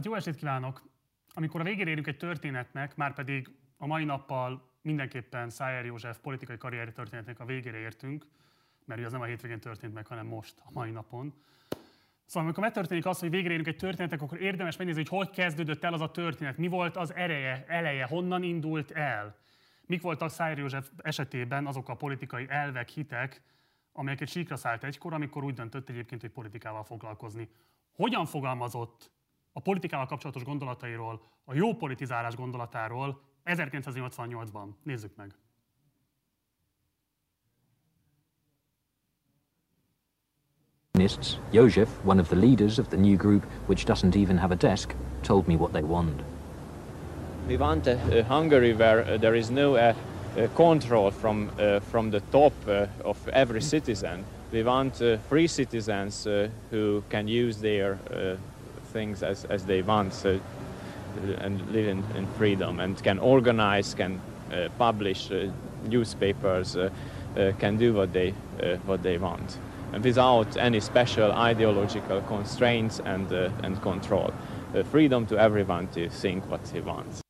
Hát jó estét kívánok! Amikor a végére érünk egy történetnek, már pedig a mai nappal mindenképpen Szájer József politikai karrieri történetnek a végére értünk, mert az nem a hétvégén történt meg, hanem most, a mai napon. Szóval amikor megtörténik az, hogy végre érünk egy történetnek, akkor érdemes megnézni, hogy hogy kezdődött el az a történet, mi volt az ereje, eleje, honnan indult el. Mik voltak Szájer József esetében azok a politikai elvek, hitek, amelyeket síkra szállt egykor, amikor úgy döntött egyébként, hogy politikával foglalkozni. Hogyan fogalmazott a politikával kapcsolatos gondolatairól, a jó politizálás gondolatáról 1988-ban. Nézzük meg. Josef, one of the leaders of the new group, which doesn't even have a desk, told me what they want. We want a, a Hungary where uh, there is no uh, uh, control from uh, from the top uh, of every citizen. We want uh, free citizens who can use their things as, as they want so, and live in, in freedom and can organize, can uh, publish uh, newspapers, uh, uh can do what they, uh, what they want and without any special ideological constraints and, uh, and control. freedom to everyone to think what he wants.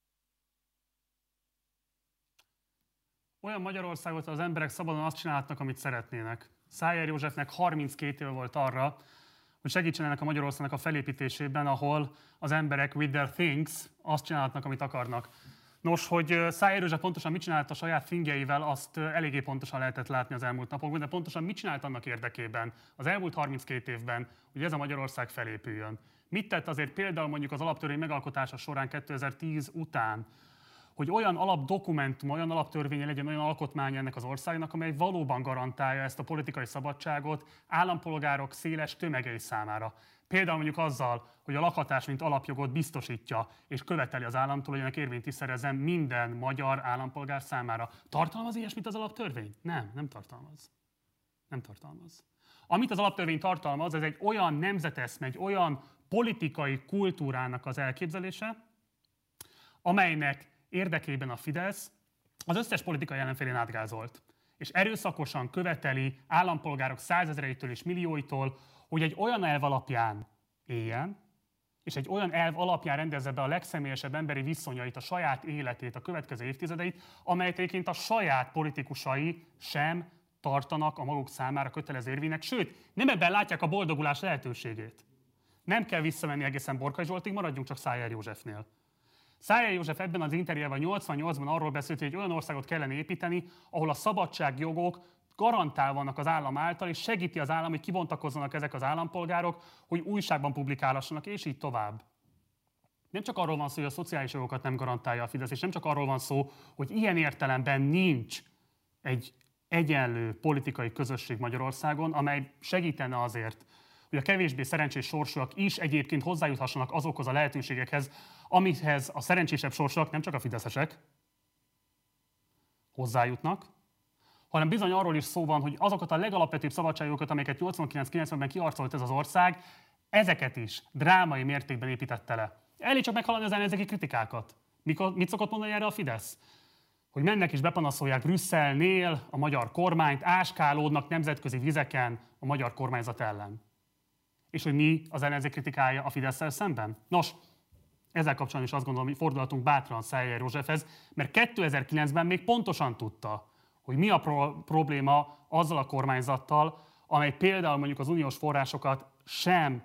Olyan Magyarországot az emberek szabadon azt csinálhatnak, amit szeretnének. Szájer Józsefnek 32 év volt arra, hogy segítsen ennek a Magyarországnak a felépítésében, ahol az emberek with their things azt csinálhatnak, amit akarnak. Nos, hogy Szájer József pontosan mit csinált a saját fingjeivel, azt eléggé pontosan lehetett látni az elmúlt napokban, de pontosan mit csinált annak érdekében az elmúlt 32 évben, hogy ez a Magyarország felépüljön. Mit tett azért például mondjuk az alaptörvény megalkotása során 2010 után, hogy olyan alapdokumentum, olyan alaptörvénye legyen, olyan alkotmány ennek az országnak, amely valóban garantálja ezt a politikai szabadságot állampolgárok széles tömegei számára. Például mondjuk azzal, hogy a lakhatás, mint alapjogot biztosítja és követeli az államtól, hogy ennek érvényt is szerezzen minden magyar állampolgár számára. Tartalmaz ilyesmit az alaptörvény? Nem, nem tartalmaz. Nem tartalmaz. Amit az alaptörvény tartalmaz, ez egy olyan nemzeteszme, egy olyan politikai kultúrának az elképzelése, amelynek érdekében a Fidesz az összes politikai ellenfélén átgázolt, és erőszakosan követeli állampolgárok százezereitől és millióitól, hogy egy olyan elv alapján éljen, és egy olyan elv alapján rendezze be a legszemélyesebb emberi viszonyait, a saját életét, a következő évtizedeit, amelyet egyébként a saját politikusai sem tartanak a maguk számára kötelező érvénynek, sőt, nem ebben látják a boldogulás lehetőségét. Nem kell visszamenni egészen Borkai Zsoltig, maradjunk csak Szájer Józsefnél. Szájer József ebben az interjúban 88-ban arról beszélt, hogy egy olyan országot kellene építeni, ahol a szabadságjogok garantálva vannak az állam által, és segíti az állam, hogy kibontakozzanak ezek az állampolgárok, hogy újságban publikálhassanak, és így tovább. Nem csak arról van szó, hogy a szociális jogokat nem garantálja a Fidesz, és nem csak arról van szó, hogy ilyen értelemben nincs egy egyenlő politikai közösség Magyarországon, amely segítene azért, hogy a kevésbé szerencsés sorsúak is egyébként hozzájuthassanak azokhoz a lehetőségekhez, amihez a szerencsésebb sorsúak, nem csak a fideszesek, hozzájutnak, hanem bizony arról is szó van, hogy azokat a legalapvetőbb szabadságokat, amelyeket 89-90-ben kiarcolt ez az ország, ezeket is drámai mértékben építette le. Elég csak meghaladni az ellenzéki kritikákat. Mikor, mit szokott mondani erre a Fidesz? Hogy mennek és bepanaszolják Brüsszelnél a magyar kormányt, áskálódnak nemzetközi vizeken a magyar kormányzat ellen. És hogy mi az ellenzék kritikája a fidesz szemben? Nos, ezzel kapcsolatban is azt gondolom, hogy fordulatunk bátran Szájer Józsefhez, mert 2009-ben még pontosan tudta, hogy mi a pro- probléma azzal a kormányzattal, amely például mondjuk az uniós forrásokat sem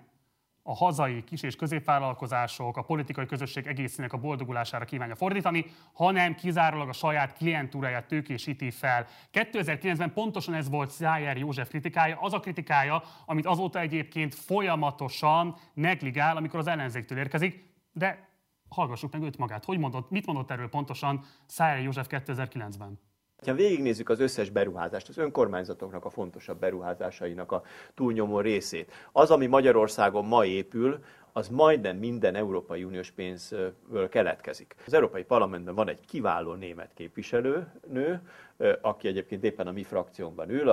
a hazai kis- és középvállalkozások, a politikai közösség egészének a boldogulására kívánja fordítani, hanem kizárólag a saját klientúráját tőkésíti fel. 2009-ben pontosan ez volt Szájer József kritikája, az a kritikája, amit azóta egyébként folyamatosan negligál, amikor az ellenzéktől érkezik, de hallgassuk meg őt magát. Hogy mondott, mit mondott erről pontosan Szájer József 2009-ben? Ha végignézzük az összes beruházást, az önkormányzatoknak a fontosabb beruházásainak a túlnyomó részét, az, ami Magyarországon ma épül, az majdnem minden Európai Uniós pénzből keletkezik. Az Európai Parlamentben van egy kiváló német képviselőnő, aki egyébként éppen a mi frakciónkban ül,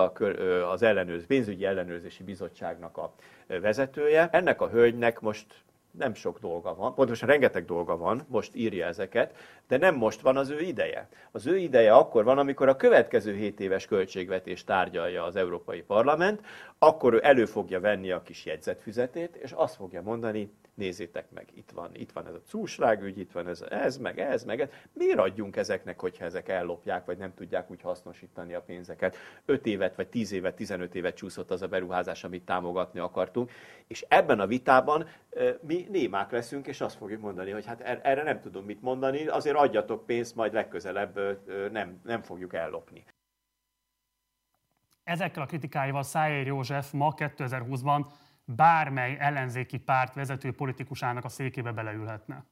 az ellenőrz, pénzügyi ellenőrzési bizottságnak a vezetője. Ennek a hölgynek most nem sok dolga van, pontosan rengeteg dolga van, most írja ezeket, de nem most van az ő ideje. Az ő ideje akkor van, amikor a következő 7 éves költségvetés tárgyalja az Európai Parlament, akkor ő elő fogja venni a kis jegyzetfüzetét, és azt fogja mondani, nézzétek meg, itt van, itt van ez a cúsrágügy, itt van ez, ez, meg ez, meg ez. Miért adjunk ezeknek, hogyha ezek ellopják, vagy nem tudják úgy hasznosítani a pénzeket? 5 évet, vagy 10 évet, 15 évet csúszott az a beruházás, amit támogatni akartunk, és ebben a vitában mi némák leszünk, és azt fogjuk mondani, hogy hát er-, erre nem tudom mit mondani, azért adjatok pénzt, majd legközelebb nem, nem fogjuk ellopni. Ezekkel a kritikáival Szájér József ma 2020-ban bármely ellenzéki párt vezető politikusának a székébe beleülhetne.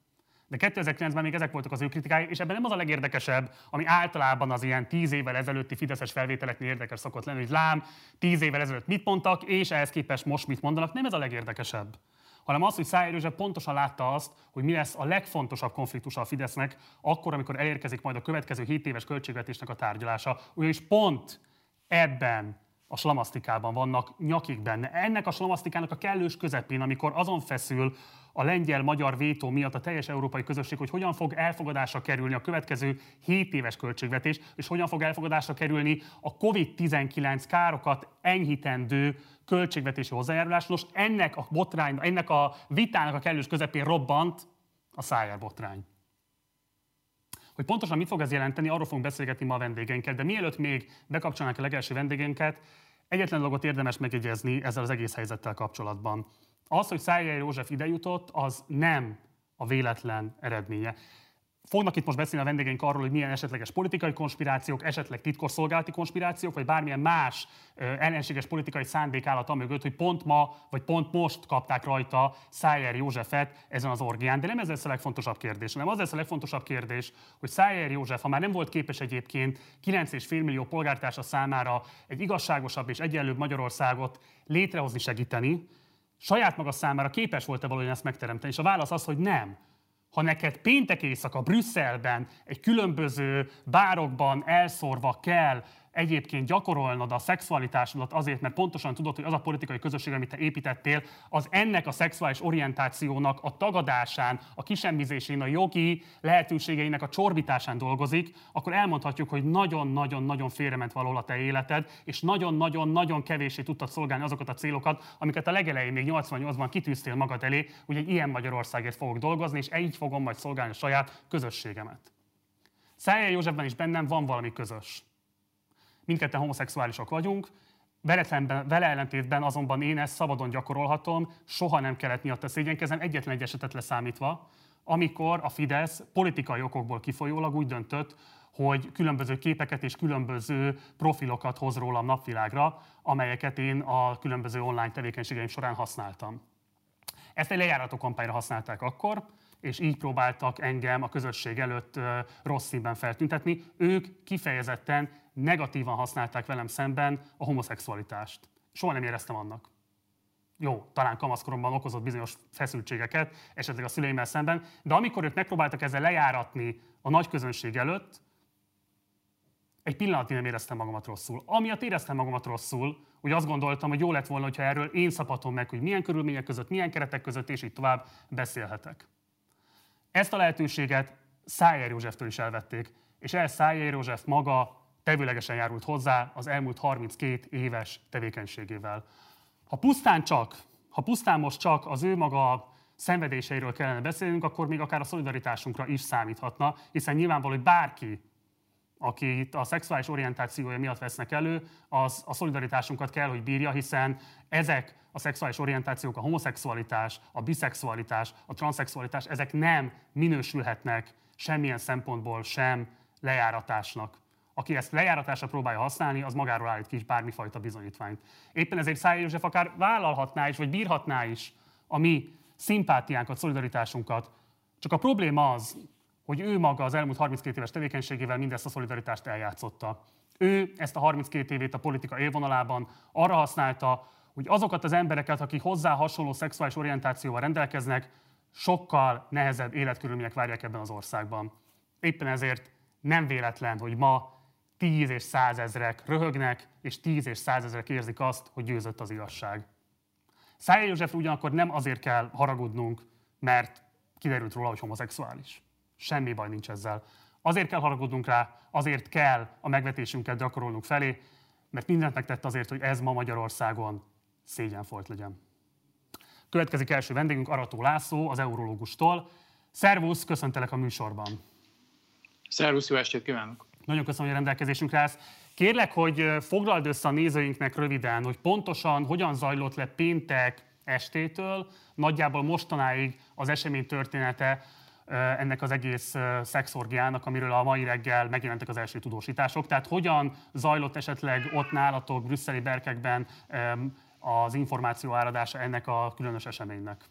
De 2009-ben még ezek voltak az ő kritikái, és ebben nem az a legérdekesebb, ami általában az ilyen tíz évvel ezelőtti fideszes felvételeknél érdekes szokott lenni, hogy lám, tíz évvel ezelőtt mit mondtak, és ehhez képest most mit mondanak. Nem ez a legérdekesebb hanem az, hogy Szájer József pontosan látta azt, hogy mi lesz a legfontosabb konfliktus a Fidesznek, akkor, amikor elérkezik majd a következő 7 éves költségvetésnek a tárgyalása. Ugyanis pont ebben a slamasztikában vannak nyakik benne. Ennek a slamasztikának a kellős közepén, amikor azon feszül a lengyel-magyar vétó miatt a teljes európai közösség, hogy hogyan fog elfogadásra kerülni a következő 7 éves költségvetés, és hogyan fog elfogadásra kerülni a COVID-19 károkat enyhítendő költségvetési hozzájárulás. Nos, ennek a botrány, ennek a vitának a kellős közepén robbant a szájár botrány. Hogy pontosan mit fog ez jelenteni, arról fogunk beszélgetni ma a vendégeinkkel, de mielőtt még bekapcsolnánk a legelső vendégeinket, egyetlen dolgot érdemes megjegyezni ezzel az egész helyzettel kapcsolatban. Az, hogy Szájjel József ide jutott, az nem a véletlen eredménye. Fognak itt most beszélni a vendégeink arról, hogy milyen esetleges politikai konspirációk, esetleg titkosszolgálati konspirációk, vagy bármilyen más ellenséges politikai szándék állat mögött, hogy pont ma, vagy pont most kapták rajta Szájer Józsefet ezen az orgián. De nem ez lesz a legfontosabb kérdés, hanem az lesz a legfontosabb kérdés, hogy Szájer József, ha már nem volt képes egyébként 9,5 millió polgártársa számára egy igazságosabb és egyenlőbb Magyarországot létrehozni, segíteni, saját maga számára képes volt-e valójában ezt megteremteni? És a válasz az, hogy nem ha neked péntek éjszaka Brüsszelben egy különböző bárokban elszórva kell egyébként gyakorolnod a szexualitásodat azért, mert pontosan tudod, hogy az a politikai közösség, amit te építettél, az ennek a szexuális orientációnak a tagadásán, a kisembizésén, a jogi lehetőségeinek a csorbításán dolgozik, akkor elmondhatjuk, hogy nagyon-nagyon-nagyon félrement valahol a te életed, és nagyon-nagyon-nagyon kevésé tudtad szolgálni azokat a célokat, amiket a legelején még 88-ban kitűztél magad elé, hogy egy ilyen Magyarországért fogok dolgozni, és így fogom majd szolgálni a saját közösségemet. Szájjel Józsefben is bennem van valami közös mindketten homoszexuálisok vagyunk, vele ellentétben azonban én ezt szabadon gyakorolhatom, soha nem kellett miatta szégyenkezem, egyetlen egy esetet leszámítva, amikor a Fidesz politikai okokból kifolyólag úgy döntött, hogy különböző képeket és különböző profilokat hoz rólam napvilágra, amelyeket én a különböző online tevékenységeim során használtam. Ezt egy lejárató kampányra használták akkor, és így próbáltak engem a közösség előtt rossz színben feltüntetni. Ők kifejezetten negatívan használták velem szemben a homoszexualitást. Soha nem éreztem annak. Jó, talán kamaszkoromban okozott bizonyos feszültségeket, esetleg a szüleimmel szemben, de amikor ők megpróbáltak ezzel lejáratni a nagy közönség előtt, egy pillanatig nem éreztem magamat rosszul. Amiatt éreztem magamat rosszul, hogy azt gondoltam, hogy jó lett volna, hogyha erről én szabatom meg, hogy milyen körülmények között, milyen keretek között, és így tovább beszélhetek. Ezt a lehetőséget Szájer Józseftől is elvették, és ez Szájer József maga tevőlegesen járult hozzá az elmúlt 32 éves tevékenységével. Ha pusztán csak, ha pusztán most csak az ő maga szenvedéseiről kellene beszélnünk, akkor még akár a szolidaritásunkra is számíthatna, hiszen nyilvánvaló, hogy bárki, aki itt a szexuális orientációja miatt vesznek elő, az a szolidaritásunkat kell, hogy bírja, hiszen ezek a szexuális orientációk, a homoszexualitás, a biszexualitás, a transzexualitás, ezek nem minősülhetnek semmilyen szempontból sem lejáratásnak. Aki ezt lejáratásra próbálja használni, az magáról állít ki bármifajta bizonyítványt. Éppen ezért Száj József akár vállalhatná is, vagy bírhatná is a mi szimpátiánkat, szolidaritásunkat. Csak a probléma az, hogy ő maga az elmúlt 32 éves tevékenységével mindezt a szolidaritást eljátszotta. Ő ezt a 32 évét a politika élvonalában arra használta, hogy azokat az embereket, akik hozzá hasonló szexuális orientációval rendelkeznek, sokkal nehezebb életkörülmények várják ebben az országban. Éppen ezért nem véletlen, hogy ma tíz és százezrek röhögnek, és tíz és százezrek érzik azt, hogy győzött az igazság. Szája József ugyanakkor nem azért kell haragudnunk, mert kiderült róla, hogy homoszexuális. Semmi baj nincs ezzel. Azért kell haragudnunk rá, azért kell a megvetésünket gyakorolnunk felé, mert mindent megtett azért, hogy ez ma Magyarországon szégyenfolt legyen. Következik első vendégünk Arató László, az Eurológustól. Szervusz, köszöntelek a műsorban. Szervusz, jó estét kívánok! Nagyon köszönöm, hogy rendelkezésünkre állsz. Kérlek, hogy foglald össze a nézőinknek röviden, hogy pontosan hogyan zajlott le péntek estétől, nagyjából mostanáig az esemény története ennek az egész szexorgiának, amiről a mai reggel megjelentek az első tudósítások. Tehát hogyan zajlott esetleg ott nálatok, brüsszeli berkekben az információ áradása ennek a különös eseménynek?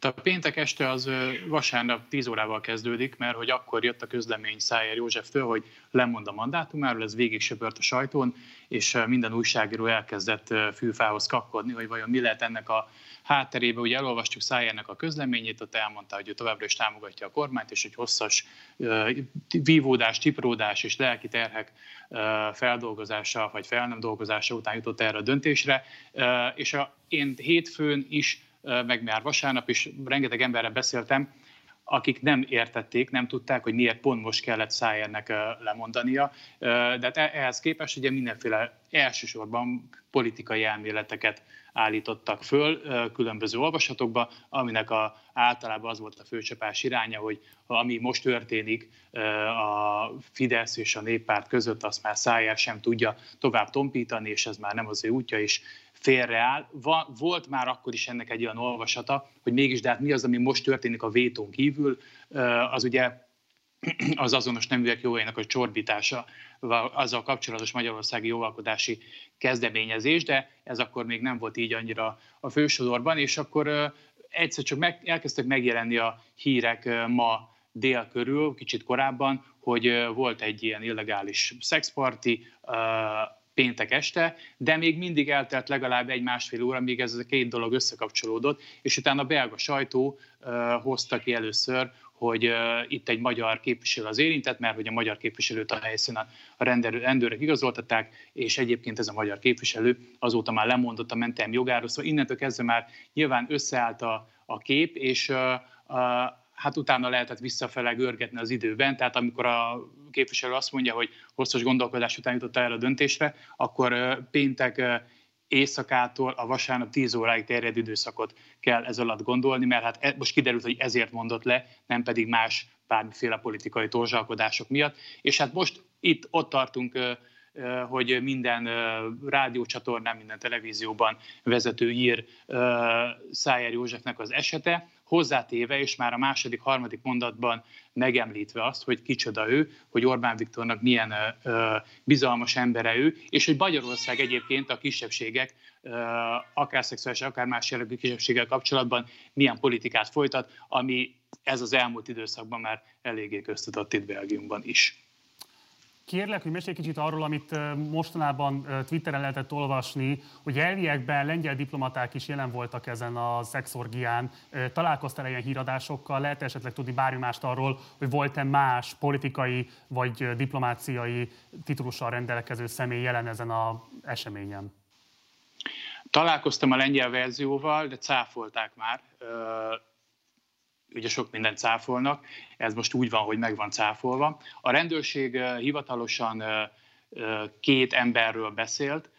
A péntek este az vasárnap 10 órával kezdődik, mert hogy akkor jött a közlemény Szájer Józseftől, hogy lemond a mandátumáról, ez végig söpört a sajtón, és minden újságíró elkezdett fűfához kapkodni, hogy vajon mi lehet ennek a hátterébe. Ugye elolvastuk Szájernek a közleményét, ott elmondta, hogy ő továbbra is támogatja a kormányt, és hogy hosszas vívódás, tipródás és lelki terhek feldolgozása vagy fel nem dolgozása után jutott erre a döntésre. És a, én hétfőn is meg már vasárnap is rengeteg emberrel beszéltem, akik nem értették, nem tudták, hogy miért pont most kellett Szájernek lemondania. De hát e-, ehhez képest ugye mindenféle elsősorban politikai elméleteket állítottak föl különböző olvasatokba, aminek a, általában az volt a főcsapás iránya, hogy ami most történik a Fidesz és a néppárt között, azt már Szájer sem tudja tovább tompítani, és ez már nem az ő útja, és félreáll. Va, volt már akkor is ennek egy olyan olvasata, hogy mégis, de hát mi az, ami most történik a vétón kívül, az ugye az azonos neműek jogainak a csorbítása, azzal kapcsolatos magyarországi jogalkotási kezdeményezés, de ez akkor még nem volt így annyira a fősodorban, és akkor egyszer csak meg, elkezdtek megjelenni a hírek ma dél körül, kicsit korábban, hogy volt egy ilyen illegális szexparti, péntek este, de még mindig eltelt legalább egy-másfél óra, míg ez a két dolog összekapcsolódott, és utána a belga sajtó uh, hozta ki először, hogy uh, itt egy magyar képviselő az érintett, mert hogy a magyar képviselőt a helyszínen a rendőrök igazoltatták, és egyébként ez a magyar képviselő azóta már lemondott a mentelmi jogáról, szóval innentől kezdve már nyilván összeállt a, a kép, és uh, hát utána lehetett visszafele görgetni az időben, tehát amikor a képviselő azt mondja, hogy hosszas gondolkodás után jutott erre a döntésre, akkor péntek éjszakától a vasárnap 10 óráig terjedő időszakot kell ez alatt gondolni, mert hát e, most kiderült, hogy ezért mondott le, nem pedig más bármiféle politikai torzsalkodások miatt. És hát most itt ott tartunk hogy minden rádiócsatornán, minden televízióban vezető ír Szájer Józsefnek az esete, hozzátéve, és már a második, harmadik mondatban megemlítve azt, hogy kicsoda ő, hogy Orbán Viktornak milyen ö, bizalmas embere ő, és hogy Magyarország egyébként a kisebbségek, ö, akár szexuális, akár más jellegű kisebbséggel kapcsolatban milyen politikát folytat, ami ez az elmúlt időszakban már eléggé köztudott itt Belgiumban is. Kérlek, hogy mesélj kicsit arról, amit mostanában Twitteren lehetett olvasni, hogy elviekben lengyel diplomaták is jelen voltak ezen a szexorgián. Találkoztál ilyen híradásokkal? Lehet esetleg tudni bármi mást arról, hogy volt-e más politikai vagy diplomáciai titulussal rendelkező személy jelen ezen az eseményen? Találkoztam a lengyel verzióval, de cáfolták már ugye sok mindent cáfolnak, ez most úgy van, hogy meg van cáfolva. A rendőrség hivatalosan két emberről beszélt,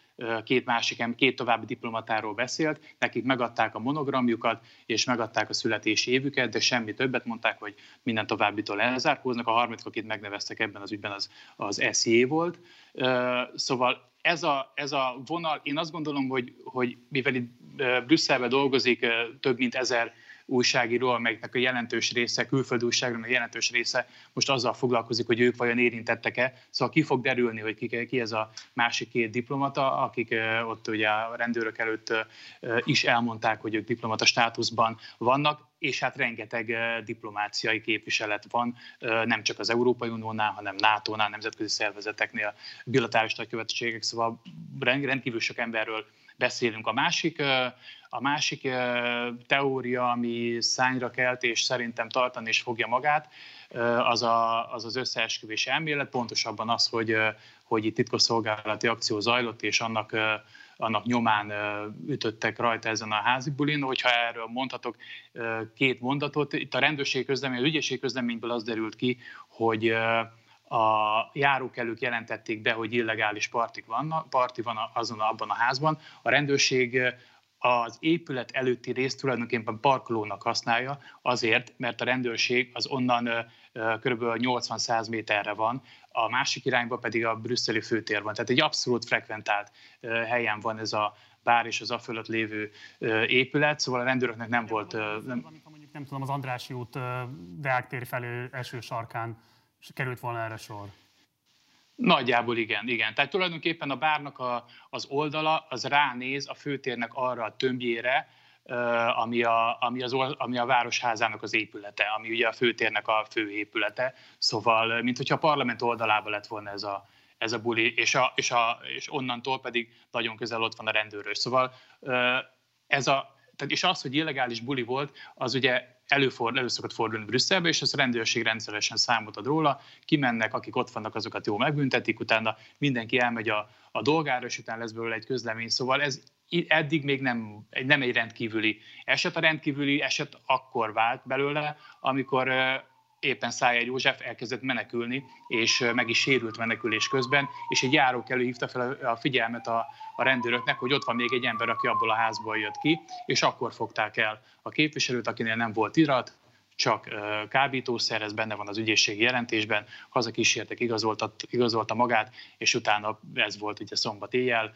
két másik, két további diplomatáról beszélt, nekik megadták a monogramjukat, és megadták a születési évüket, de semmi többet mondták, hogy minden továbbitól elzárkóznak. A harmadik, akit megneveztek ebben az ügyben, az, az SZJ volt. Szóval ez a, ez a vonal, én azt gondolom, hogy, hogy mivel itt Brüsszelben dolgozik több mint ezer újságíró, amelyeknek a jelentős része, külföldi újságírónak a jelentős része most azzal foglalkozik, hogy ők vajon érintettek-e. Szóval ki fog derülni, hogy ki, ki ez a másik két diplomata, akik ott ugye a rendőrök előtt is elmondták, hogy ők diplomata státuszban vannak és hát rengeteg diplomáciai képviselet van, nem csak az Európai Uniónál, hanem NATO-nál, nemzetközi szervezeteknél, bilaterális nagykövetségek, szóval rendkívül sok emberről beszélünk. A másik, a másik teória, ami szányra kelt, és szerintem tartani is fogja magát, az a, az, az összeesküvés elmélet, pontosabban az, hogy, hogy itt titkosszolgálati akció zajlott, és annak, annak nyomán ütöttek rajta ezen a házi bulin. Hogyha erről mondhatok két mondatot, itt a rendőrség közlemény, az ügyészség közleményből az derült ki, hogy a járókelők jelentették be, hogy illegális partik vannak, parti van azon abban a házban. A rendőrség az épület előtti részt tulajdonképpen parkolónak használja, azért, mert a rendőrség az onnan kb. 80-100 méterre van, a másik irányba pedig a brüsszeli főtér van. Tehát egy abszolút frekventált helyen van ez a bár és az a fölött lévő épület, szóval a rendőröknek nem volt... Nem, mondjuk nem tudom, az Andrási út Deák tér felé eső sarkán került volna erre sor. Nagyjából igen, igen. Tehát tulajdonképpen a bárnak a, az oldala az ránéz a főtérnek arra a tömbjére, ami a, ami, az, ami a városházának az épülete, ami ugye a főtérnek a fő épülete. Szóval, mint hogyha a parlament oldalába lett volna ez a, ez a buli, és, a, és, a, és onnantól pedig nagyon közel ott van a rendőrös. Szóval ez a, tehát és az, hogy illegális buli volt, az ugye előfordul, elő szokott fordulni Brüsszelbe, és az a rendőrség rendszeresen számot ad róla, kimennek, akik ott vannak, azokat jól megbüntetik, utána mindenki elmegy a, a dolgára, és utána lesz belőle egy közlemény. Szóval ez eddig még nem, nem egy rendkívüli eset. A rendkívüli eset akkor vált belőle, amikor éppen Szájer József elkezdett menekülni, és meg is sérült menekülés közben, és egy járókelő hívta fel a figyelmet a, a rendőröknek, hogy ott van még egy ember, aki abból a házból jött ki, és akkor fogták el a képviselőt, akinél nem volt irat, csak kábítószer, ez benne van az ügyészségi jelentésben, hazakísértek, igazolta, igazolta magát, és utána ez volt ugye szombat éjjel,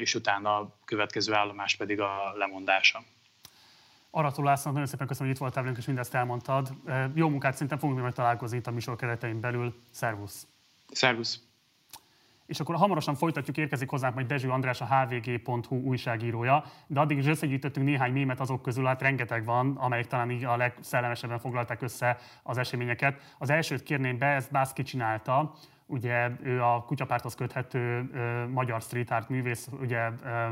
és utána a következő állomás pedig a lemondása. Arató Lászlónak nagyon szépen köszönöm, hogy itt voltál velünk, és mindezt elmondtad. Jó munkát szerintem fogunk még találkozni itt a műsor keretein belül. Szervusz! Szervusz! És akkor hamarosan folytatjuk, érkezik hozzánk majd Dezső András, a hvg.hu újságírója, de addig is összegyűjtöttünk néhány mémet azok közül, hát rengeteg van, amelyek talán így a legszellemesebben foglalták össze az eseményeket. Az elsőt kérném be, ezt Bászki csinálta, ugye ő a kutyapárthoz köthető ö, magyar street art művész, ugye ö,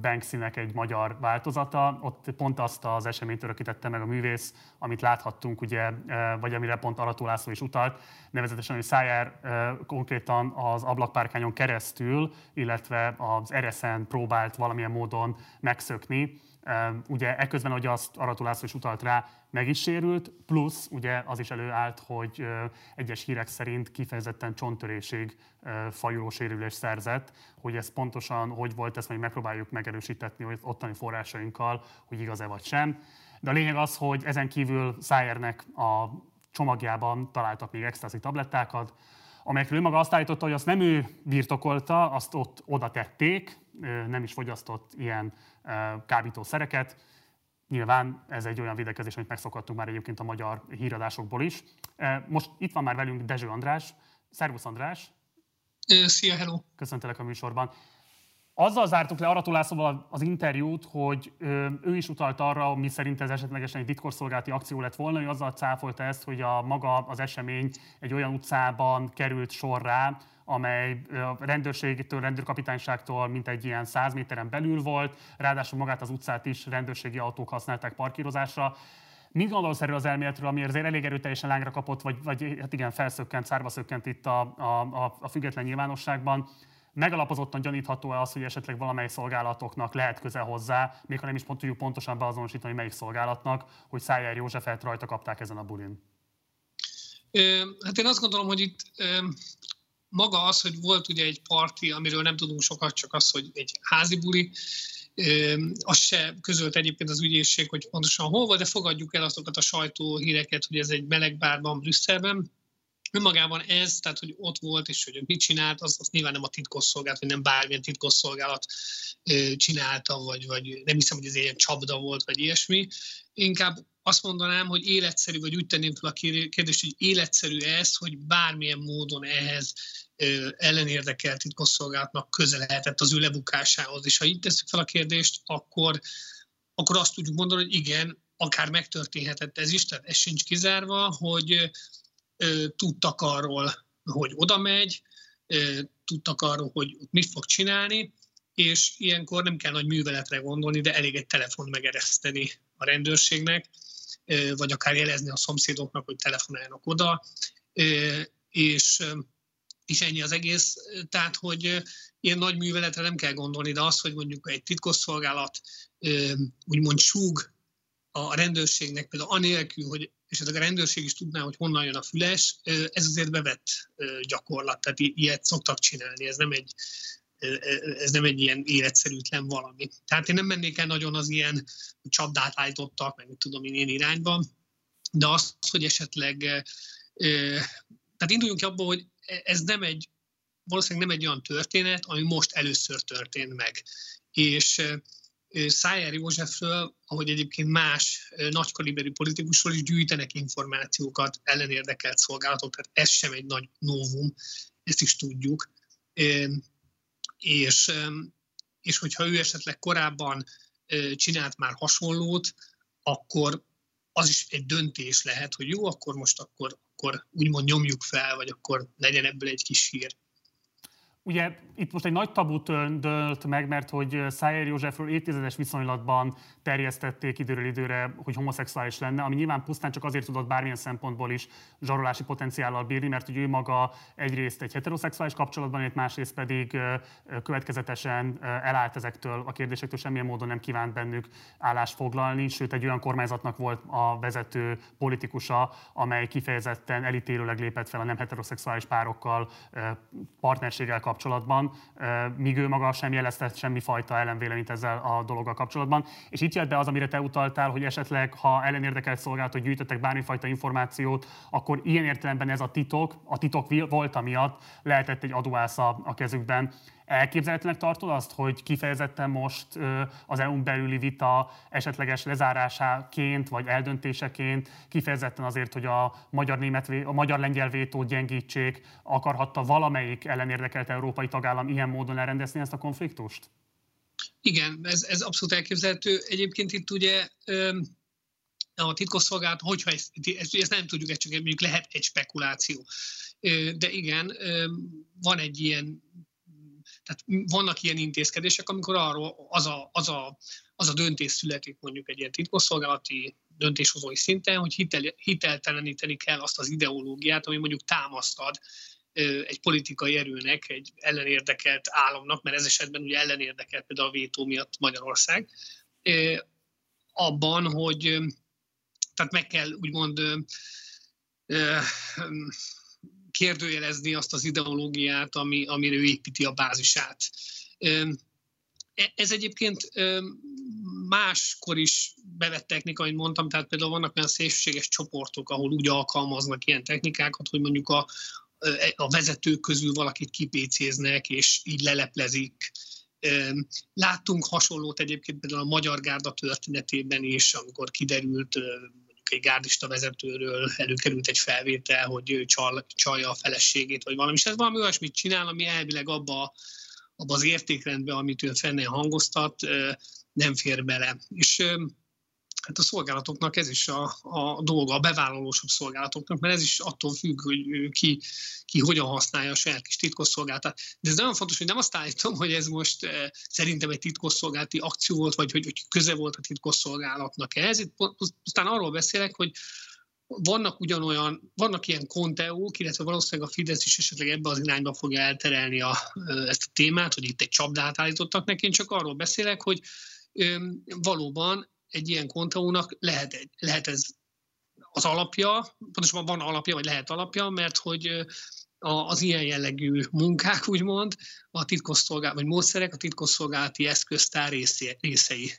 Banksynek egy magyar változata. Ott pont azt az eseményt örökítette meg a művész, amit láthattunk, ugye, vagy amire pont Arató László is utalt, nevezetesen, hogy Szájár konkrétan az ablakpárkányon keresztül, illetve az ereszen próbált valamilyen módon megszökni. Ugye ekközben, hogy azt Arató László is utalt rá, meg is sérült, plusz ugye az is előállt, hogy egyes hírek szerint kifejezetten csontörésig fajuló sérülés szerzett, hogy ez pontosan hogy volt, ezt majd megpróbáljuk megerősítetni hogy ottani forrásainkkal, hogy igaz-e vagy sem. De a lényeg az, hogy ezen kívül Szájernek a csomagjában találtak még extazi tablettákat, amelyekről ő maga azt állította, hogy azt nem ő birtokolta, azt ott oda tették, nem is fogyasztott ilyen kábítószereket, Nyilván ez egy olyan videkezés, amit megszokhattunk már egyébként a magyar híradásokból is. Most itt van már velünk Dezső András. Szervusz András! Szia, hello! Köszöntelek a műsorban. Azzal zártuk le Arató Lászlóval az interjút, hogy ő is utalt arra, mi szerint ez esetlegesen egy titkosszolgálati akció lett volna, hogy azzal cáfolta ezt, hogy a maga az esemény egy olyan utcában került sorra, amely a rendőrségtől, rendőrkapitányságtól mint egy ilyen 100 méteren belül volt, ráadásul magát az utcát is rendőrségi autók használták parkírozásra. Mit gondolsz erről az elméletről, ami azért elég erőteljesen lángra kapott, vagy, vagy hát igen, felszökkent, szárba szökkent itt a, a, a független nyilvánosságban? Megalapozottan gyanítható-e az, hogy esetleg valamely szolgálatoknak lehet köze hozzá, még ha nem is pont tudjuk pontosan beazonosítani, melyik szolgálatnak, hogy Szájár Józsefet rajta kapták ezen a bulin? Hát én azt gondolom, hogy itt maga az, hogy volt ugye egy parti, amiről nem tudunk sokat, csak az, hogy egy házi buli, azt se közölt egyébként az ügyészség, hogy pontosan hol volt, de fogadjuk el azokat a sajtóhíreket, hogy ez egy meleg bárban Brüsszelben, önmagában ez, tehát hogy ott volt, és hogy mit csinált, az, az nyilván nem a titkosszolgálat, vagy nem bármilyen titkosszolgálat csinálta, vagy, vagy nem hiszem, hogy ez egy csapda volt, vagy ilyesmi. Inkább azt mondanám, hogy életszerű, vagy úgy tenném fel a kérdést, hogy életszerű ez, hogy bármilyen módon ehhez ellenérdekelt titkosszolgálatnak köze lehetett az ő lebukásához. És ha így tesszük fel a kérdést, akkor, akkor azt tudjuk mondani, hogy igen, akár megtörténhetett ez is, tehát ez sincs kizárva, hogy tudtak arról, hogy oda megy, tudtak arról, hogy mit fog csinálni, és ilyenkor nem kell nagy műveletre gondolni, de elég egy telefon megereszteni a rendőrségnek, vagy akár jelezni a szomszédoknak, hogy telefonáljanak oda, és, és ennyi az egész. Tehát, hogy ilyen nagy műveletre nem kell gondolni, de az, hogy mondjuk egy titkosszolgálat úgymond súg a rendőrségnek, például anélkül, hogy ezek a rendőrség is tudná, hogy honnan jön a füles, ez azért bevett gyakorlat, tehát ilyet szoktak csinálni, ez nem egy ez nem egy ilyen életszerűtlen valami. Tehát én nem mennék el nagyon az ilyen csapdát állítottak, meg tudom én ilyen irányban, de az, hogy esetleg, tehát induljunk ki abból, hogy ez nem egy, valószínűleg nem egy olyan történet, ami most először történt meg. És Szájer Józsefről, ahogy egyébként más nagykaliberű politikusról is gyűjtenek információkat, ellenérdekelt szolgálatok, tehát ez sem egy nagy novum, ezt is tudjuk. És, és hogyha ő esetleg korábban csinált már hasonlót, akkor az is egy döntés lehet, hogy jó, akkor most akkor, akkor úgymond nyomjuk fel, vagy akkor legyen ebből egy kis hír. Ugye itt most egy nagy tabut dölt meg, mert hogy Szájer Józsefről évtizedes viszonylatban terjesztették időről időre, hogy homoszexuális lenne, ami nyilván pusztán csak azért tudott bármilyen szempontból is zsarolási potenciállal bírni, mert hogy ő maga egyrészt egy heteroszexuális kapcsolatban élt, másrészt pedig következetesen elállt ezektől a kérdésektől, semmilyen módon nem kívánt bennük állást foglalni, sőt egy olyan kormányzatnak volt a vezető politikusa, amely kifejezetten elítélőleg lépett fel a nem heteroszexuális párokkal partnerséggel kapcsolatban, míg ő maga sem jelezte semmifajta ellenvéleményt ezzel a dologgal kapcsolatban. És itt jött be az, amire te utaltál, hogy esetleg, ha ellenérdekelt szolgálatok gyűjtöttek bármifajta információt, akkor ilyen értelemben ez a titok, a titok volt miatt lehetett egy adóásza a kezükben. Elképzelhetőnek tartod azt, hogy kifejezetten most az EU-n belüli vita esetleges lezárásáként vagy eldöntéseként, kifejezetten azért, hogy a magyar-német, a magyar-lengyel vétót gyengítsék, akarhatta valamelyik ellenérdekelt európai tagállam ilyen módon elrendezni ezt a konfliktust? Igen, ez, ez abszolút elképzelhető. Egyébként itt ugye a titkosszolgálat, hogyha ezt, ezt, ezt nem tudjuk, ez csak mondjuk lehet egy spekuláció. De igen, van egy ilyen tehát vannak ilyen intézkedések, amikor arról az a, az a, az a döntés születik mondjuk egy ilyen titkosszolgálati döntéshozói szinten, hogy hitel, hitelteleníteni kell azt az ideológiát, ami mondjuk támasztad egy politikai erőnek, egy ellenérdekelt államnak, mert ez esetben ugye ellenérdekelt például a vétó miatt Magyarország, abban, hogy tehát meg kell úgymond kérdőjelezni azt az ideológiát, ami, amire ő építi a bázisát. E, ez egyébként máskor is bevett technika, amit mondtam, tehát például vannak olyan szélsőséges csoportok, ahol úgy alkalmaznak ilyen technikákat, hogy mondjuk a, a vezetők közül valakit kipécéznek, és így leleplezik. Láttunk hasonlót egyébként például a Magyar Gárda történetében is, amikor kiderült gárdista vezetőről előkerült egy felvétel, hogy csal, csalja a feleségét, vagy valami. És ez valami olyasmit csinál, ami elvileg abba, abba az értékrendbe, amit ő fennél hangoztat, nem fér bele. És hát a szolgálatoknak ez is a, a dolga, a bevállalósabb szolgálatoknak, mert ez is attól függ, hogy ki, ki hogyan használja a saját kis titkosszolgálatát. De ez nagyon fontos, hogy nem azt állítom, hogy ez most eh, szerintem egy titkosszolgálati akció volt, vagy hogy, hogy köze volt a titkosszolgálatnak ehhez. Itt aztán arról beszélek, hogy vannak ugyanolyan, vannak ilyen konteók, illetve valószínűleg a Fidesz is esetleg ebbe az irányba fogja elterelni a, ezt a témát, hogy itt egy csapdát állítottak neki. Én csak arról beszélek, hogy valóban egy ilyen kontaónak lehet, lehet ez az alapja, pontosabban van alapja, vagy lehet alapja, mert hogy az ilyen jellegű munkák, úgymond, a titkosszolgálat, vagy módszerek a titkosszolgálati eszköztár részei.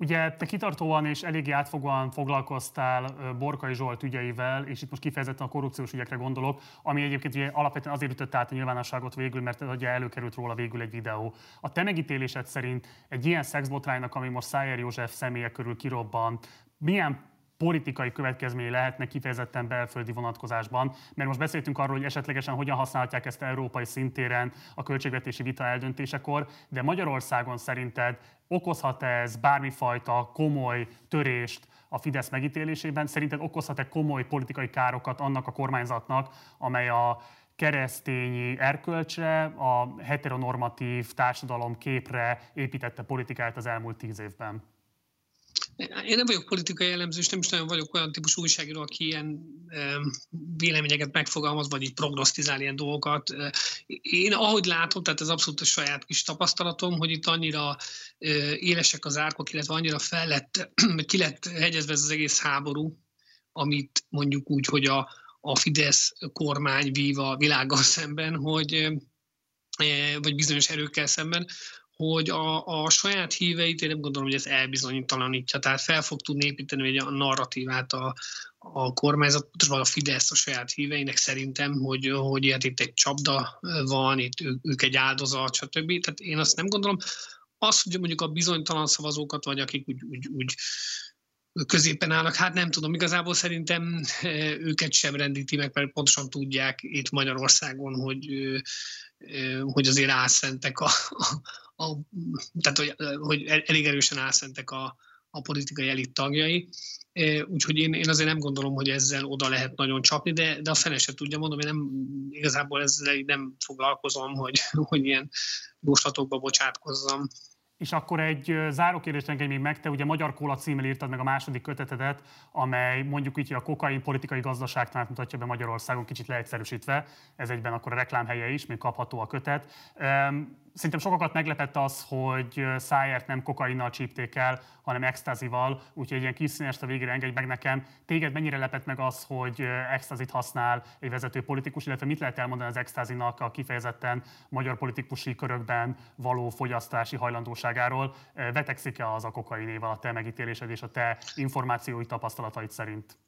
Ugye te kitartóan és eléggé átfogóan foglalkoztál Borkai Zsolt ügyeivel, és itt most kifejezetten a korrupciós ügyekre gondolok, ami egyébként ugye alapvetően azért ütött át a nyilvánosságot végül, mert ugye előkerült róla végül egy videó. A te megítélésed szerint egy ilyen szexbotránynak, ami most Szájer József személye körül kirobbant, milyen politikai következményei lehetnek kifejezetten belföldi vonatkozásban, mert most beszéltünk arról, hogy esetlegesen hogyan használhatják ezt európai szintéren a költségvetési vita eldöntésekor, de Magyarországon szerinted okozhat ez bármifajta komoly törést a Fidesz megítélésében? Szerinted okozhat-e komoly politikai károkat annak a kormányzatnak, amely a keresztényi erkölcsre, a heteronormatív társadalom képre építette politikát az elmúlt tíz évben? Én nem vagyok politikai jellemző, és nem is nagyon vagyok olyan típusú újságíró, aki ilyen véleményeket megfogalmaz, vagy így prognosztizál ilyen dolgokat. Én ahogy látom, tehát ez abszolút a saját kis tapasztalatom, hogy itt annyira élesek az árkok, illetve annyira fel lett, ki lett hegyezve ez az egész háború, amit mondjuk úgy, hogy a, a Fidesz kormány vív a világgal szemben, hogy vagy bizonyos erőkkel szemben, hogy a, a saját híveit én nem gondolom, hogy ez elbizonytalanítja, tehát fel fog tudni építeni a narratívát a, a kormányzat, pontosan a Fidesz a saját híveinek szerintem, hogy, hogy ilyet itt egy csapda van, itt ők, ők egy áldozat, stb. Tehát én azt nem gondolom. Az, hogy mondjuk a bizonytalan szavazókat, vagy akik úgy, úgy, úgy középen állnak, hát nem tudom, igazából szerintem őket sem rendíti meg, mert pontosan tudják itt Magyarországon, hogy, hogy azért álszentek a, a, a tehát hogy, hogy elég erősen álszentek a, a politikai elit tagjai. Úgyhogy én, én azért nem gondolom, hogy ezzel oda lehet nagyon csapni, de, de a fene se tudja, mondom, én nem, igazából ezzel nem foglalkozom, hogy, hogy ilyen jóslatokba bocsátkozzam. És akkor egy záró kérdést engedj még meg, te ugye Magyar Kóla címmel írtad meg a második kötetedet, amely mondjuk így a kokain politikai gazdaságtanát mutatja be Magyarországon, kicsit leegyszerűsítve, ez egyben akkor a reklámhelye is, még kapható a kötet. Szerintem sokakat meglepett az, hogy Szájert nem kokainnal csípték el, hanem extázival, úgyhogy egy ilyen kis színest a végére engedj meg nekem. Téged mennyire lepett meg az, hogy extázit használ egy vezető politikus, illetve mit lehet elmondani az extázinak a kifejezetten magyar politikusi körökben való fogyasztási hajlandóságáról? Vetekszik-e az a kokainéval a te megítélésed és a te információi tapasztalataid szerint?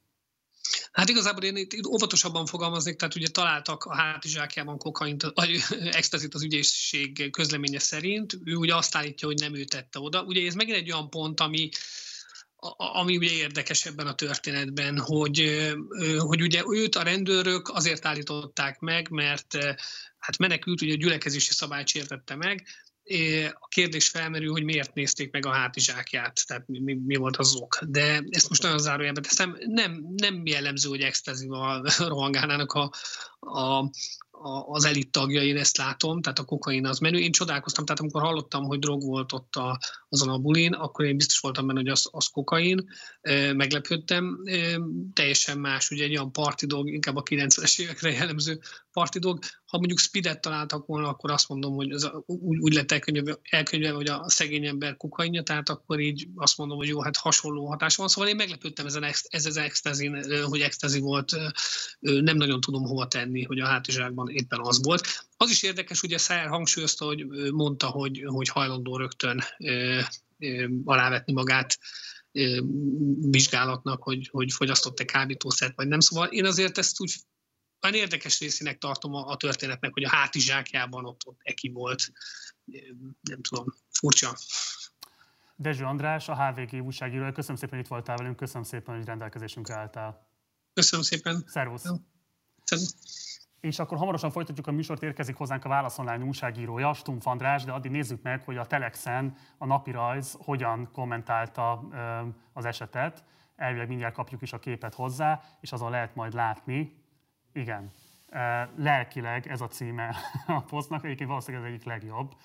Hát igazából én itt óvatosabban fogalmaznék, tehát ugye találtak a hátizsákjában kokaint, vagy extazit az ügyészség közleménye szerint, ő ugye azt állítja, hogy nem ő tette oda. Ugye ez megint egy olyan pont, ami, ami ugye érdekes ebben a történetben, hogy, hogy ugye őt a rendőrök azért állították meg, mert hát menekült, ugye a gyülekezési szabályt sértette meg, a kérdés felmerül, hogy miért nézték meg a hátizsákját, tehát mi, mi, mi volt az ok. De ezt most nagyon zárójelben teszem, nem, nem jellemző, hogy extázival rohangálnának a, a, az elit tagjai, én ezt látom, tehát a kokain az menő. Én csodálkoztam, tehát amikor hallottam, hogy drog volt ott a, azon a bulin, akkor én biztos voltam benne, hogy az, az kokain, meglepődtem. Teljesen más, ugye egy olyan partidog, inkább a 90-es évekre jellemző partidog. Ha mondjuk speedet találtak volna, akkor azt mondom, hogy az úgy, úgy lett elkönyvelve, elkönyvelve, hogy a szegény ember kokainja, tehát akkor így azt mondom, hogy jó, hát hasonló hatás van. Szóval én meglepődtem ezen, ez az extazin, hogy extazi volt, nem nagyon tudom hova tenni, hogy a hátizsákban éppen az volt. Az is érdekes, ugye Szájer hangsúlyozta, hogy mondta, hogy, hogy hajlandó rögtön alávetni magát vizsgálatnak, hogy, hogy fogyasztott-e kábítószert, vagy nem. Szóval én azért ezt úgy olyan érdekes részének tartom a, a történetnek, hogy a hátizsákjában ott, ott Eki volt. Nem tudom, furcsa. Dezső András, a HVG újságíró. Köszönöm szépen, hogy itt voltál velünk, köszönöm szépen, hogy rendelkezésünkre álltál. Köszönöm szépen. Szervusz. Szervusz. És akkor hamarosan folytatjuk a műsort, érkezik hozzánk a Válasz Online újságírója, Stumpf András, de addig nézzük meg, hogy a Telexen a napirajz hogyan kommentálta az esetet. Elvileg mindjárt kapjuk is a képet hozzá, és azon lehet majd látni, igen, lelkileg ez a címe a posztnak, egyébként valószínűleg ez egyik legjobb.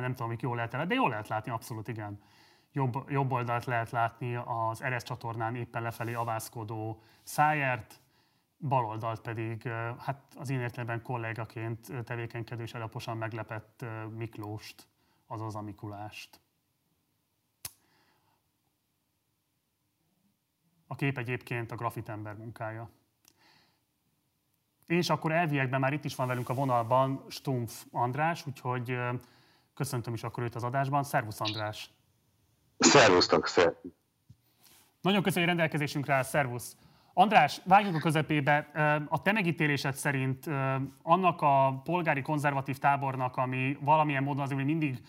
Nem tudom, hogy jól lehet el, de jól lehet látni, abszolút igen. Jobb, jobb oldalt lehet látni az Eresz csatornán éppen lefelé avászkodó Szájert, baloldalt pedig hát az én értelemben kollégaként tevékenykedő és alaposan meglepett Miklóst, azaz a Mikulást. A kép egyébként a grafitember munkája. És akkor elviekben már itt is van velünk a vonalban Stumpf András, úgyhogy köszöntöm is akkor őt az adásban. Szervusz András! Szervusztok, szervusz! Nagyon köszönjük, hogy rendelkezésünkre áll, szervusz! András, vágjunk a közepébe. A te megítélésed szerint annak a polgári konzervatív tábornak, ami valamilyen módon azért mindig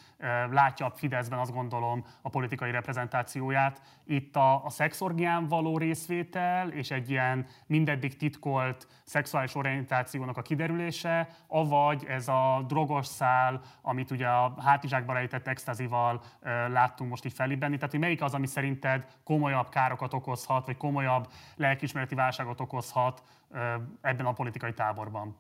látja a Fideszben, azt gondolom, a politikai reprezentációját, itt a, a szexorgián való részvétel és egy ilyen mindeddig titkolt szexuális orientációnak a kiderülése, avagy ez a drogos szál, amit ugye a hátizsákba rejtett extazival láttunk most így felibbenni. Tehát, hogy melyik az, ami szerinted komolyabb károkat okozhat, vagy komolyabb lelkismeret önismereti válságot okozhat ebben a politikai táborban?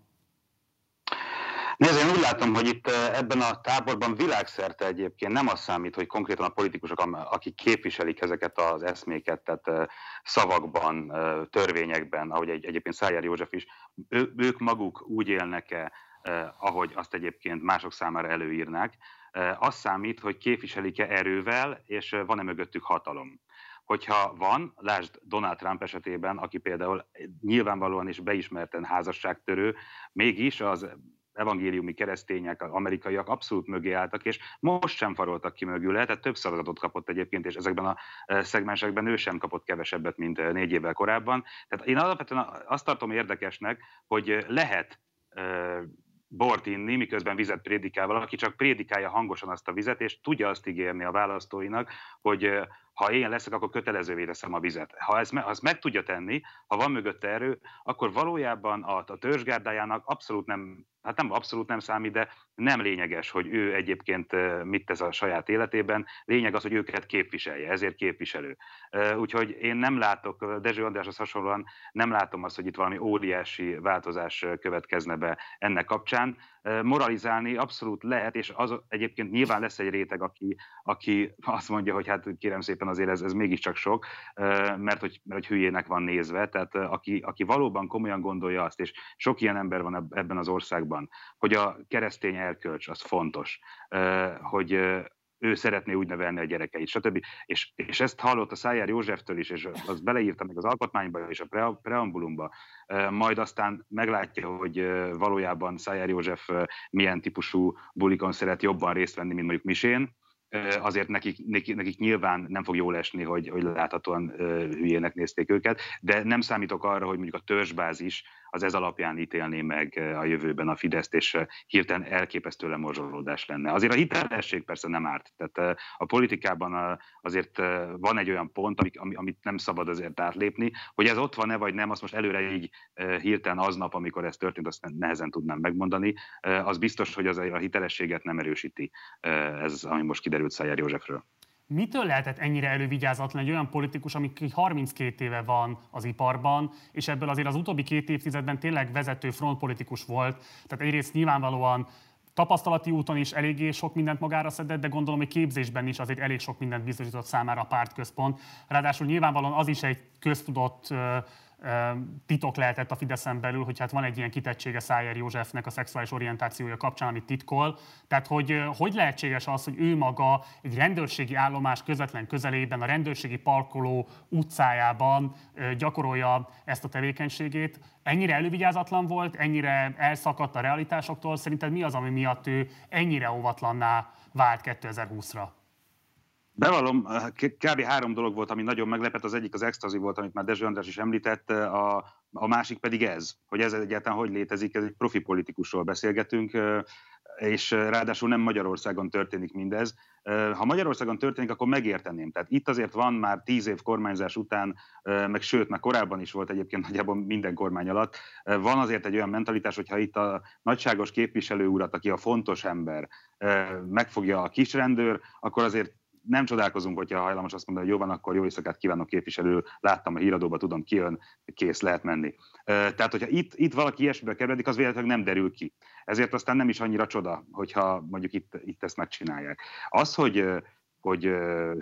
Nézd, én úgy látom, hogy itt ebben a táborban világszerte egyébként nem az számít, hogy konkrétan a politikusok, akik képviselik ezeket az eszméket, tehát szavakban, törvényekben, ahogy egy, egyébként Szájár József is, ő, ők maguk úgy élnek-e, ahogy azt egyébként mások számára előírnák, az számít, hogy képviselik-e erővel, és van-e mögöttük hatalom hogyha van, lásd Donald Trump esetében, aki például nyilvánvalóan is beismerten házasságtörő, mégis az evangéliumi keresztények, amerikaiak abszolút mögé álltak, és most sem faroltak ki mögül, tehát több szavazatot kapott egyébként, és ezekben a szegmensekben ő sem kapott kevesebbet, mint négy évvel korábban. Tehát én alapvetően azt tartom érdekesnek, hogy lehet bort inni, miközben vizet prédikál valaki, csak prédikálja hangosan azt a vizet, és tudja azt ígérni a választóinak, hogy ha én leszek, akkor kötelezővé teszem a vizet. Ha ezt, ha ezt meg tudja tenni, ha van mögötte erő, akkor valójában a, a törzsgárdájának abszolút nem, hát nem abszolút nem számít, de nem lényeges, hogy ő egyébként mit tesz a saját életében. Lényeg az, hogy őket képviselje, ezért képviselő. Úgyhogy én nem látok, Dezső Andráshoz hasonlóan nem látom azt, hogy itt valami óriási változás következne be ennek kapcsán moralizálni abszolút lehet, és az egyébként nyilván lesz egy réteg, aki, aki azt mondja, hogy hát kérem szépen azért ez, ez mégiscsak sok, mert hogy, mert hogy hülyének van nézve, tehát aki, aki valóban komolyan gondolja azt, és sok ilyen ember van ebben az országban, hogy a keresztény erkölcs az fontos, hogy, ő szeretné úgy nevelni a gyerekeit, stb. És, és ezt hallott a Szájár Józseftől is, és az beleírta meg az alkotmányba és a preambulumba, majd aztán meglátja, hogy valójában Szájár József milyen típusú bulikon szeret jobban részt venni, mint mondjuk Misén, azért nekik, nekik, nekik nyilván nem fog jól esni, hogy, hogy láthatóan hülyének nézték őket, de nem számítok arra, hogy mondjuk a törzsbázis az ez alapján ítélné meg a jövőben a Fideszt, és hirtelen elképesztő lemorzsolódás lenne. Azért a hitelesség persze nem árt. Tehát a politikában azért van egy olyan pont, amit nem szabad azért átlépni, hogy ez ott van-e vagy nem, azt most előre így hirtelen aznap, amikor ez történt, azt nehezen tudnám megmondani. Az biztos, hogy az a hitelességet nem erősíti ez, ami most kiderült Szájár Józsefről. Mitől lehetett ennyire elővigyázatlan egy olyan politikus, ami 32 éve van az iparban, és ebből azért az utóbbi két évtizedben tényleg vezető frontpolitikus volt. Tehát egyrészt nyilvánvalóan tapasztalati úton is eléggé sok mindent magára szedett, de gondolom, hogy képzésben is azért elég sok mindent biztosított számára a pártközpont. Ráadásul nyilvánvalóan az is egy köztudott titok lehetett a Fideszen belül, hogy hát van egy ilyen kitettsége Szájer Józsefnek a szexuális orientációja kapcsán, amit titkol. Tehát, hogy hogy lehetséges az, hogy ő maga egy rendőrségi állomás közvetlen közelében, a rendőrségi parkoló utcájában gyakorolja ezt a tevékenységét. Ennyire elővigyázatlan volt, ennyire elszakadt a realitásoktól. Szerinted mi az, ami miatt ő ennyire óvatlanná vált 2020-ra? Bevallom, kb. három dolog volt, ami nagyon meglepett. Az egyik az extazi volt, amit már Dezső András is említett, a, a másik pedig ez, hogy ez egyáltalán hogy létezik, ez egy profi politikusról beszélgetünk, és ráadásul nem Magyarországon történik mindez. Ha Magyarországon történik, akkor megérteném. Tehát itt azért van már tíz év kormányzás után, meg sőt, már korábban is volt egyébként nagyjából minden kormány alatt, van azért egy olyan mentalitás, hogyha itt a nagyságos képviselő urat, aki a fontos ember, megfogja a kisrendőr, akkor azért nem csodálkozunk, hogyha hajlamos azt mondani, hogy jó van, akkor jó éjszakát kívánok képviselő, láttam a híradóba, tudom, ki jön, kész, lehet menni. Tehát, hogyha itt, itt valaki ilyesmibe keveredik, az véletlenül nem derül ki. Ezért aztán nem is annyira csoda, hogyha mondjuk itt, itt ezt megcsinálják. Az, hogy hogy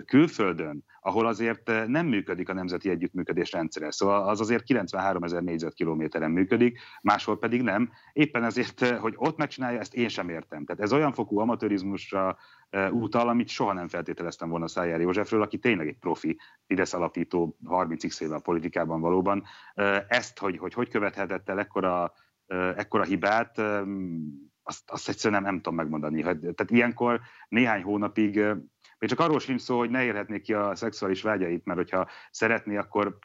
külföldön, ahol azért nem működik a nemzeti együttműködés rendszere, szóval az azért 93 ezer négyzetkilométeren működik, máshol pedig nem. Éppen ezért, hogy ott megcsinálja, ezt én sem értem. Tehát ez olyan fokú amatőrizmusra utal, amit soha nem feltételeztem volna Szájár Józsefről, aki tényleg egy profi, Fidesz alapító 30 éve a politikában valóban. Ezt, hogy hogy, hogy követhetett el ekkora, ekkora hibát, azt, azt egyszerűen nem, nem tudom megmondani. Tehát ilyenkor néhány hónapig még csak arról sincs szó, hogy ne érhetnék ki a szexuális vágyait, mert hogyha szeretné, akkor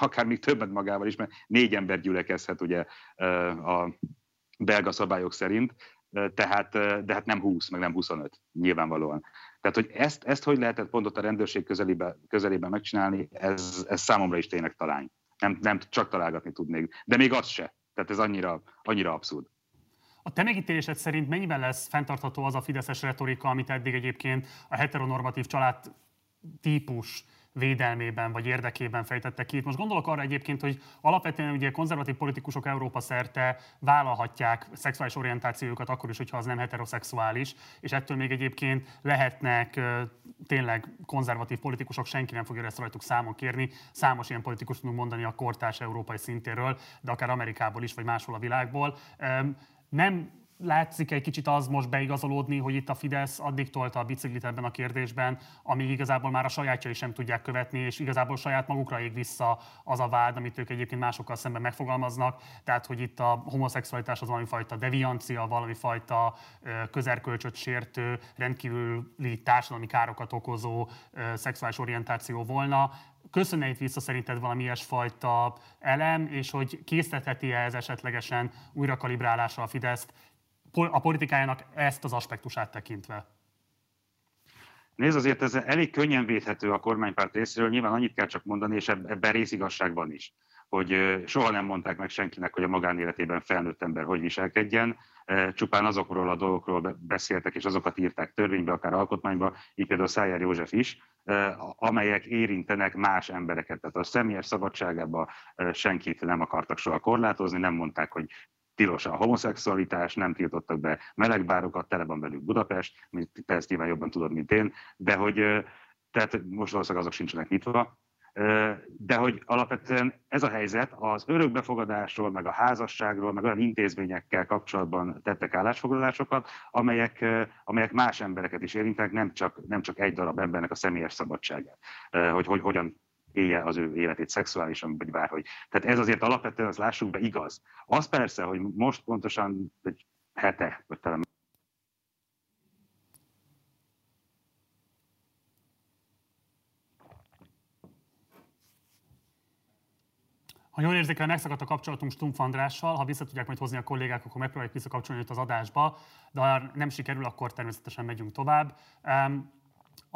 akár még többet magával is, mert négy ember gyülekezhet ugye a belga szabályok szerint, tehát, de hát nem 20, meg nem 25, nyilvánvalóan. Tehát, hogy ezt, ezt hogy lehetett pont ott a rendőrség közelébe, közelében megcsinálni, ez, ez számomra is tényleg talány. Nem, nem csak találgatni tudnék, de még az se. Tehát ez annyira, annyira abszurd. A te megítélésed szerint mennyiben lesz fenntartható az a fideszes retorika, amit eddig egyébként a heteronormatív család típus védelmében vagy érdekében fejtette ki. Most gondolok arra egyébként, hogy alapvetően ugye konzervatív politikusok Európa szerte vállalhatják szexuális orientációjukat akkor is, hogyha az nem heteroszexuális, és ettől még egyébként lehetnek tényleg konzervatív politikusok, senki nem fogja ezt rajtuk számon kérni. Számos ilyen politikus tudunk mondani a kortárs európai szintéről, de akár Amerikából is, vagy máshol a világból nem látszik egy kicsit az most beigazolódni, hogy itt a Fidesz addig tolta a biciklit ebben a kérdésben, amíg igazából már a sajátjai sem tudják követni, és igazából saját magukra ég vissza az a vád, amit ők egyébként másokkal szemben megfogalmaznak. Tehát, hogy itt a homoszexualitás az valami fajta deviancia, valami fajta közerkölcsöt sértő, rendkívüli társadalmi károkat okozó szexuális orientáció volna köszönhet vissza szerinted valami ilyesfajta elem, és hogy késztetheti-e ez esetlegesen újra kalibrálásra a Fideszt a politikájának ezt az aspektusát tekintve? Nézd, azért ez elég könnyen védhető a kormánypárt részéről, nyilván annyit kell csak mondani, és ebben részigazság van is, hogy soha nem mondták meg senkinek, hogy a magánéletében felnőtt ember hogy viselkedjen, csupán azokról a dolgokról beszéltek, és azokat írták törvénybe, akár alkotmányba, így például Szájer József is, amelyek érintenek más embereket. Tehát a személyes szabadságában senkit nem akartak soha korlátozni, nem mondták, hogy tilos a homoszexualitás, nem tiltottak be melegbárokat, tele van belük Budapest, te ezt nyilván jobban tudod, mint én, de hogy tehát most valószínűleg azok sincsenek nyitva, de hogy alapvetően ez a helyzet az örökbefogadásról, meg a házasságról, meg olyan intézményekkel kapcsolatban tettek állásfoglalásokat, amelyek, amelyek más embereket is érintenek, nem csak, nem csak egy darab embernek a személyes szabadságát, hogy, hogy hogyan élje az ő életét szexuálisan, vagy bárhogy. Tehát ez azért alapvetően, az lássuk be, igaz. Az persze, hogy most pontosan egy hete, vagy talán Ha jól érzékel, megszakadt a kapcsolatunk Stumpf Andrással, ha vissza tudják majd hozni a kollégák, akkor megpróbáljuk visszakapcsolni őt az adásba, de ha nem sikerül, akkor természetesen megyünk tovább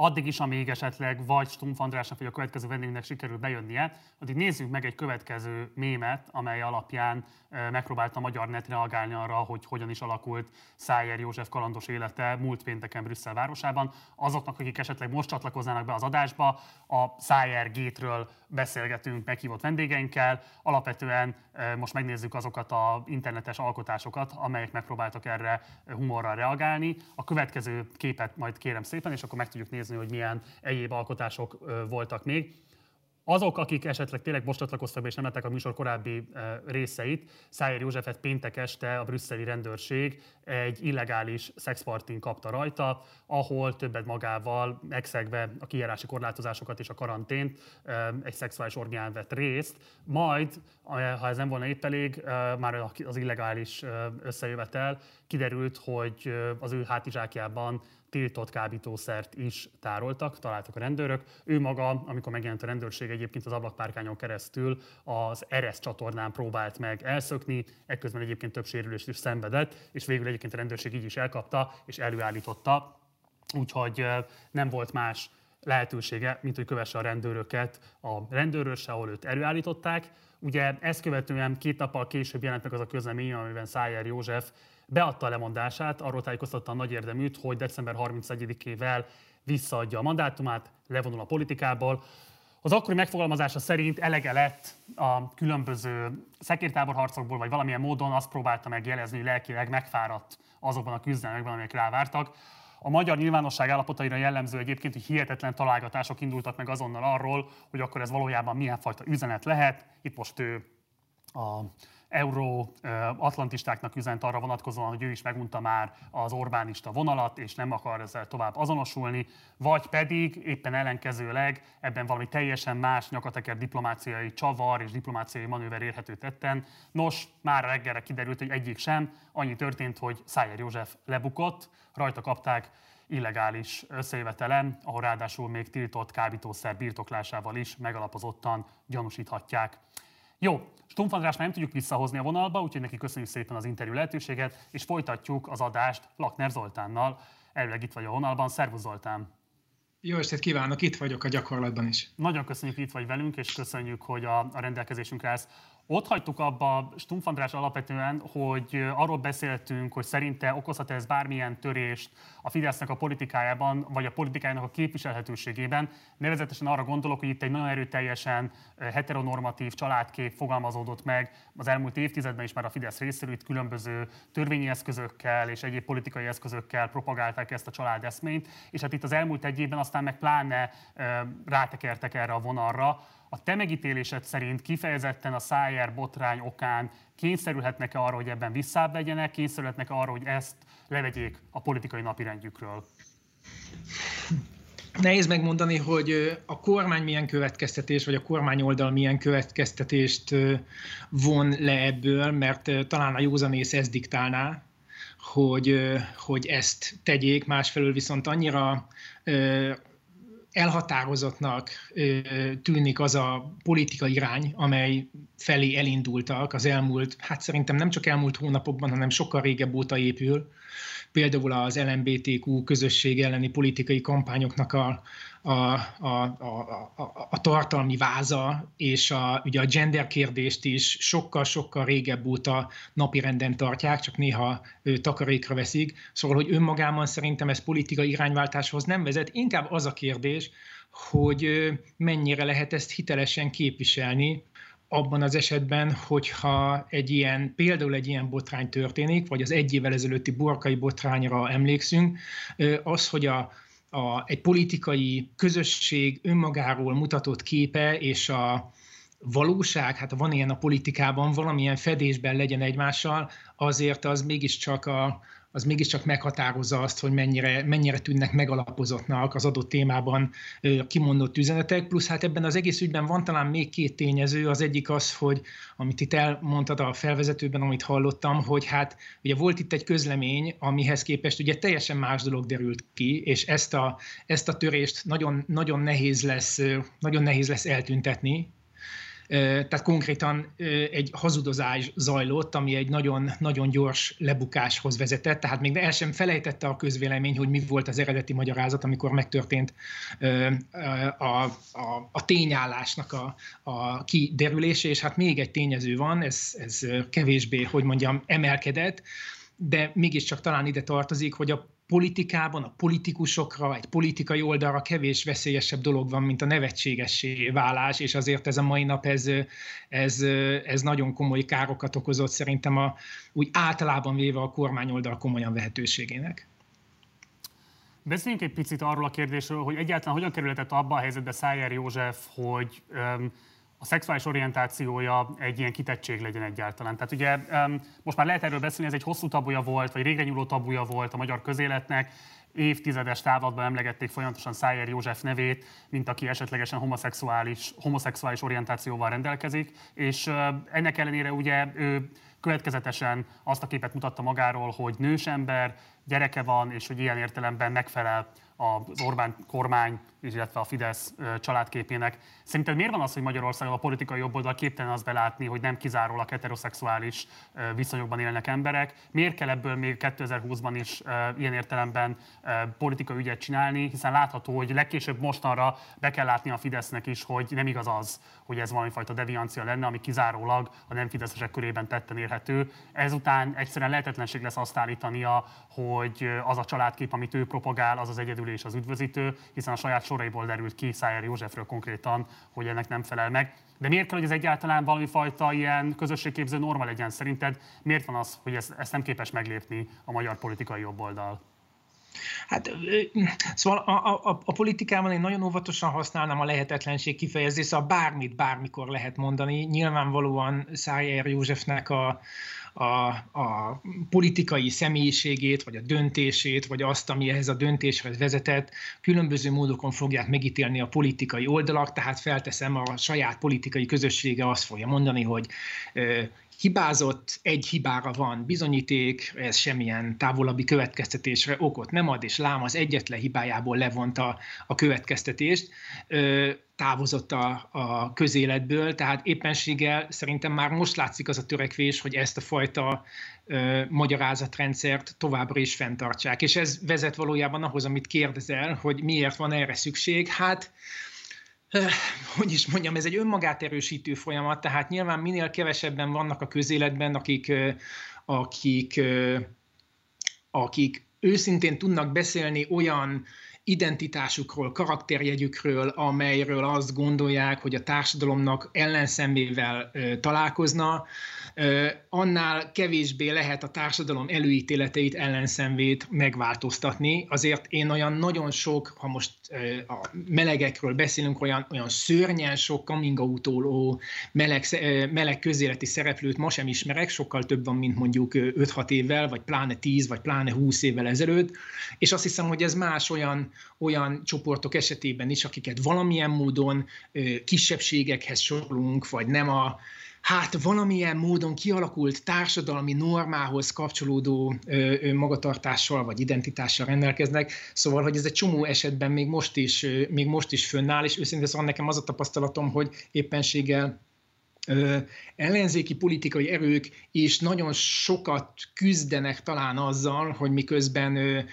addig is, amíg esetleg vagy Stumpf Andrásnak, vagy a következő vendégnek sikerül bejönnie, addig nézzünk meg egy következő mémet, amely alapján megpróbált a magyar net reagálni arra, hogy hogyan is alakult Szájer József kalandos élete múlt pénteken Brüsszel városában. Azoknak, akik esetleg most csatlakoznának be az adásba, a Szájer gétről beszélgetünk meghívott vendégeinkkel. Alapvetően most megnézzük azokat a internetes alkotásokat, amelyek megpróbáltak erre humorral reagálni. A következő képet majd kérem szépen, és akkor meg tudjuk nézni, hogy milyen egyéb alkotások voltak még. Azok, akik esetleg tényleg most csatlakoztak és nem lettek a műsor korábbi részeit, Szájer Józsefet péntek este a brüsszeli rendőrség egy illegális szexpartin kapta rajta, ahol többet magával megszegve a kijárási korlátozásokat és a karantént egy szexuális orgián vett részt. Majd, ha ez nem volna épp elég, már az illegális összejövetel kiderült, hogy az ő hátizsákjában tiltott kábítószert is tároltak, találtak a rendőrök. Ő maga, amikor megjelent a rendőrség egyébként az ablakpárkányon keresztül az Eresz csatornán próbált meg elszökni, ekközben egyébként több sérülést is szenvedett, és végül egyébként a rendőrség így is elkapta és előállította. Úgyhogy nem volt más lehetősége, mint hogy kövesse a rendőröket a rendőrös, ahol őt előállították. Ugye ezt követően két nappal később jelent meg az a közlemény, amiben Szájer József beadta a lemondását, arról tájékoztatta a nagy érdeműt, hogy december 31-ével visszaadja a mandátumát, levonul a politikából. Az akkori megfogalmazása szerint elege lett a különböző szekértáborharcokból, vagy valamilyen módon azt próbálta megjelezni, hogy lelkileg megfáradt azokban a küzdelmekben, amelyek rávártak. A magyar nyilvánosság állapotaira jellemző egyébként, hogy hihetetlen találgatások indultak meg azonnal arról, hogy akkor ez valójában milyen fajta üzenet lehet. Itt most ő a euró-atlantistáknak üzent arra vonatkozóan, hogy ő is megunta már az Orbánista vonalat, és nem akar ezzel tovább azonosulni, vagy pedig éppen ellenkezőleg ebben valami teljesen más nyakateker diplomáciai csavar és diplomáciai manőver érhető tetten. Nos, már reggelre kiderült, hogy egyik sem. Annyi történt, hogy Szájer József lebukott, rajta kapták illegális összejövetelen, ahol ráadásul még tiltott kábítószer birtoklásával is megalapozottan gyanúsíthatják. Jó, Stumpf András már nem tudjuk visszahozni a vonalba, úgyhogy neki köszönjük szépen az interjú lehetőséget, és folytatjuk az adást Lakner Zoltánnal. Elvileg itt vagy a vonalban. Szervusz Zoltán! Jó estét kívánok, itt vagyok a gyakorlatban is. Nagyon köszönjük, hogy itt vagy velünk, és köszönjük, hogy a, a rendelkezésünkre állsz. Ott hagytuk abba Stumpf András alapvetően, hogy arról beszéltünk, hogy szerinte okozhat ez bármilyen törést a Fidesznek a politikájában, vagy a politikájának a képviselhetőségében. Nevezetesen arra gondolok, hogy itt egy nagyon erőteljesen heteronormatív családkép fogalmazódott meg az elmúlt évtizedben is már a Fidesz részéről, itt különböző törvényi eszközökkel és egyéb politikai eszközökkel propagálták ezt a családeszményt, és hát itt az elmúlt egy évben aztán meg pláne rátekertek erre a vonalra, A te megítélésed szerint kifejezetten a Szájer botrány okán kényszerülhetnek-e arra, hogy ebben visszább kényszerülhetnek arra, hogy ezt levegyék a politikai napirendjükről? Nehéz megmondani, hogy a kormány milyen következtetés, vagy a kormány oldal milyen következtetést von le ebből, mert talán a józanész ezt diktálná, hogy, hogy ezt tegyék, másfelől viszont annyira elhatározottnak tűnik az a politikai irány, amely felé elindultak az elmúlt, hát szerintem nem csak elmúlt hónapokban, hanem sokkal régebb óta épül, például az LMBTQ közösség elleni politikai kampányoknak a, a, a, a, a, a tartalmi váza, és a, ugye a gender kérdést is sokkal-sokkal régebb óta napirenden tartják, csak néha ő, takarékra veszik. Szóval, hogy önmagában szerintem ez politikai irányváltáshoz nem vezet. Inkább az a kérdés, hogy mennyire lehet ezt hitelesen képviselni, abban az esetben, hogyha egy ilyen, például egy ilyen botrány történik, vagy az egy évvel ezelőtti borkai botrányra emlékszünk, az, hogy a, a, egy politikai közösség önmagáról mutatott képe és a valóság, hát van ilyen a politikában, valamilyen fedésben legyen egymással, azért az mégiscsak a, az mégiscsak meghatározza azt, hogy mennyire, mennyire tűnnek megalapozottnak az adott témában kimondott üzenetek, plusz hát ebben az egész ügyben van talán még két tényező, az egyik az, hogy amit itt elmondtad a felvezetőben, amit hallottam, hogy hát ugye volt itt egy közlemény, amihez képest ugye teljesen más dolog derült ki, és ezt a, ezt a törést nagyon, nagyon nehéz lesz, nagyon nehéz lesz eltüntetni, tehát konkrétan egy hazudozás zajlott, ami egy nagyon, nagyon gyors lebukáshoz vezetett, tehát még el sem felejtette a közvélemény, hogy mi volt az eredeti magyarázat, amikor megtörtént a, a, a tényállásnak a, a kiderülése, és hát még egy tényező van, ez, ez kevésbé, hogy mondjam, emelkedett, de mégiscsak talán ide tartozik, hogy a politikában, a politikusokra, egy politikai oldalra kevés veszélyesebb dolog van, mint a nevetségessé válás, és azért ez a mai nap ez, ez, ez nagyon komoly károkat okozott szerintem a, úgy általában véve a kormányoldal komolyan vehetőségének. Beszéljünk egy picit arról a kérdésről, hogy egyáltalán hogyan kerülhetett abba a helyzetbe Szájer József, hogy um, a szexuális orientációja egy ilyen kitettség legyen egyáltalán. Tehát ugye most már lehet erről beszélni, ez egy hosszú tabuja volt, vagy régre nyúló tabuja volt a magyar közéletnek, évtizedes távlatban emlegették folyamatosan Szájer József nevét, mint aki esetlegesen homoszexuális, homoszexuális orientációval rendelkezik, és ennek ellenére ugye ő következetesen azt a képet mutatta magáról, hogy nős ember, gyereke van, és hogy ilyen értelemben megfelel az Orbán kormány, illetve a Fidesz családképének. Szerinted miért van az, hogy Magyarországon a politikai jobboldal képtelen azt belátni, hogy nem kizárólag heteroszexuális viszonyokban élnek emberek? Miért kell ebből még 2020-ban is ilyen értelemben politikai ügyet csinálni, hiszen látható, hogy legkésőbb mostanra be kell látni a Fidesznek is, hogy nem igaz az, hogy ez valamifajta deviancia lenne, ami kizárólag a nem fideszesek körében tetten érhető. Ezután egyszerűen lehetetlenség lesz azt állítania, hogy az a családkép, amit ő propagál, az az egyedül és az üdvözítő, hiszen a saját soraiból derült ki Szájer Józsefről konkrétan, hogy ennek nem felel meg. De miért kell, hogy ez egyáltalán valami fajta ilyen közösségképző norma legyen? Szerinted miért van az, hogy ezt, ezt nem képes meglépni a magyar politikai jobboldal? Hát, szóval a, a, a politikában én nagyon óvatosan használnám a lehetetlenség kifejezést, szóval bármit, bármikor lehet mondani. Nyilvánvalóan Szájer Józsefnek a, a, a politikai személyiségét, vagy a döntését, vagy azt, ami ehhez a döntéshez vezetett, különböző módokon fogják megítélni a politikai oldalak, tehát felteszem, a saját politikai közössége azt fogja mondani, hogy hibázott, egy hibára van bizonyíték, ez semmilyen távolabbi következtetésre okot nem ad, és lám az egyetlen hibájából levonta a következtetést, távozott a, a közéletből, tehát éppenséggel szerintem már most látszik az a törekvés, hogy ezt a fajta ö, magyarázatrendszert továbbra is fenntartsák. És ez vezet valójában ahhoz, amit kérdezel, hogy miért van erre szükség. Hát hogy is mondjam, ez egy önmagát erősítő folyamat, tehát nyilván minél kevesebben vannak a közéletben, akik, akik, akik őszintén tudnak beszélni olyan identitásukról, karakterjegyükről, amelyről azt gondolják, hogy a társadalomnak ellenszemével találkozna, annál kevésbé lehet a társadalom előítéleteit, ellenszenvét megváltoztatni. Azért én olyan nagyon sok, ha most a melegekről beszélünk, olyan, olyan szörnyen sok coming out meleg, meleg közéleti szereplőt ma sem ismerek, sokkal több van, mint mondjuk 5-6 évvel, vagy pláne 10, vagy pláne 20 évvel ezelőtt, és azt hiszem, hogy ez más olyan, olyan csoportok esetében is, akiket valamilyen módon kisebbségekhez sorolunk, vagy nem a, hát valamilyen módon kialakult társadalmi normához kapcsolódó ö, magatartással vagy identitással rendelkeznek, szóval, hogy ez egy csomó esetben még most is, még most is fönnáll, és őszintén szóval nekem az a tapasztalatom, hogy éppenséggel ellenzéki politikai erők is nagyon sokat küzdenek talán azzal, hogy miközben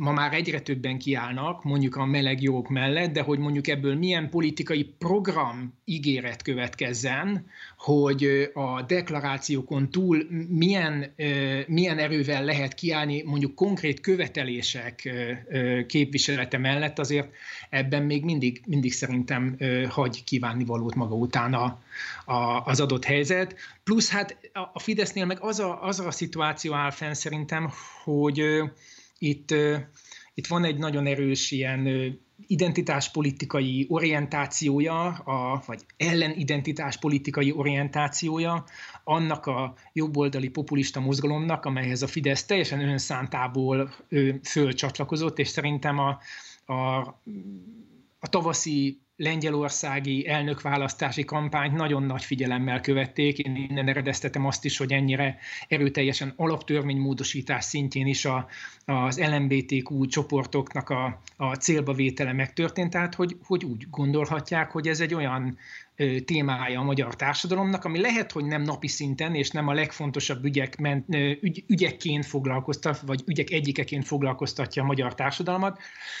ma már egyre többen kiállnak, mondjuk a meleg jogok mellett, de hogy mondjuk ebből milyen politikai program ígéret következzen, hogy a deklarációkon túl milyen, milyen erővel lehet kiállni mondjuk konkrét követelések képviselete mellett, azért ebben még mindig, mindig szerintem hagy kívánni valót maga után a, a, az adott helyzet. Plusz hát a Fidesznél meg az a, az a szituáció áll fenn szerintem, hogy itt, itt van egy nagyon erős ilyen identitáspolitikai orientációja, a, vagy ellenidentitáspolitikai orientációja annak a jobboldali populista mozgalomnak, amelyhez a Fidesz teljesen önszántából fölcsatlakozott, és szerintem a, a, a tavaszi lengyelországi elnökválasztási kampányt nagyon nagy figyelemmel követték. Én innen eredeztetem azt is, hogy ennyire erőteljesen alaptörvénymódosítás szintjén is a, az LMBTQ csoportoknak a, a célba vétele megtörtént, tehát hogy, hogy úgy gondolhatják, hogy ez egy olyan témája a magyar társadalomnak, ami lehet, hogy nem napi szinten, és nem a legfontosabb ügyek ment, ügy, ügyekként foglalkoztat, vagy ügyek egyikeként foglalkoztatja a magyar társadalmat,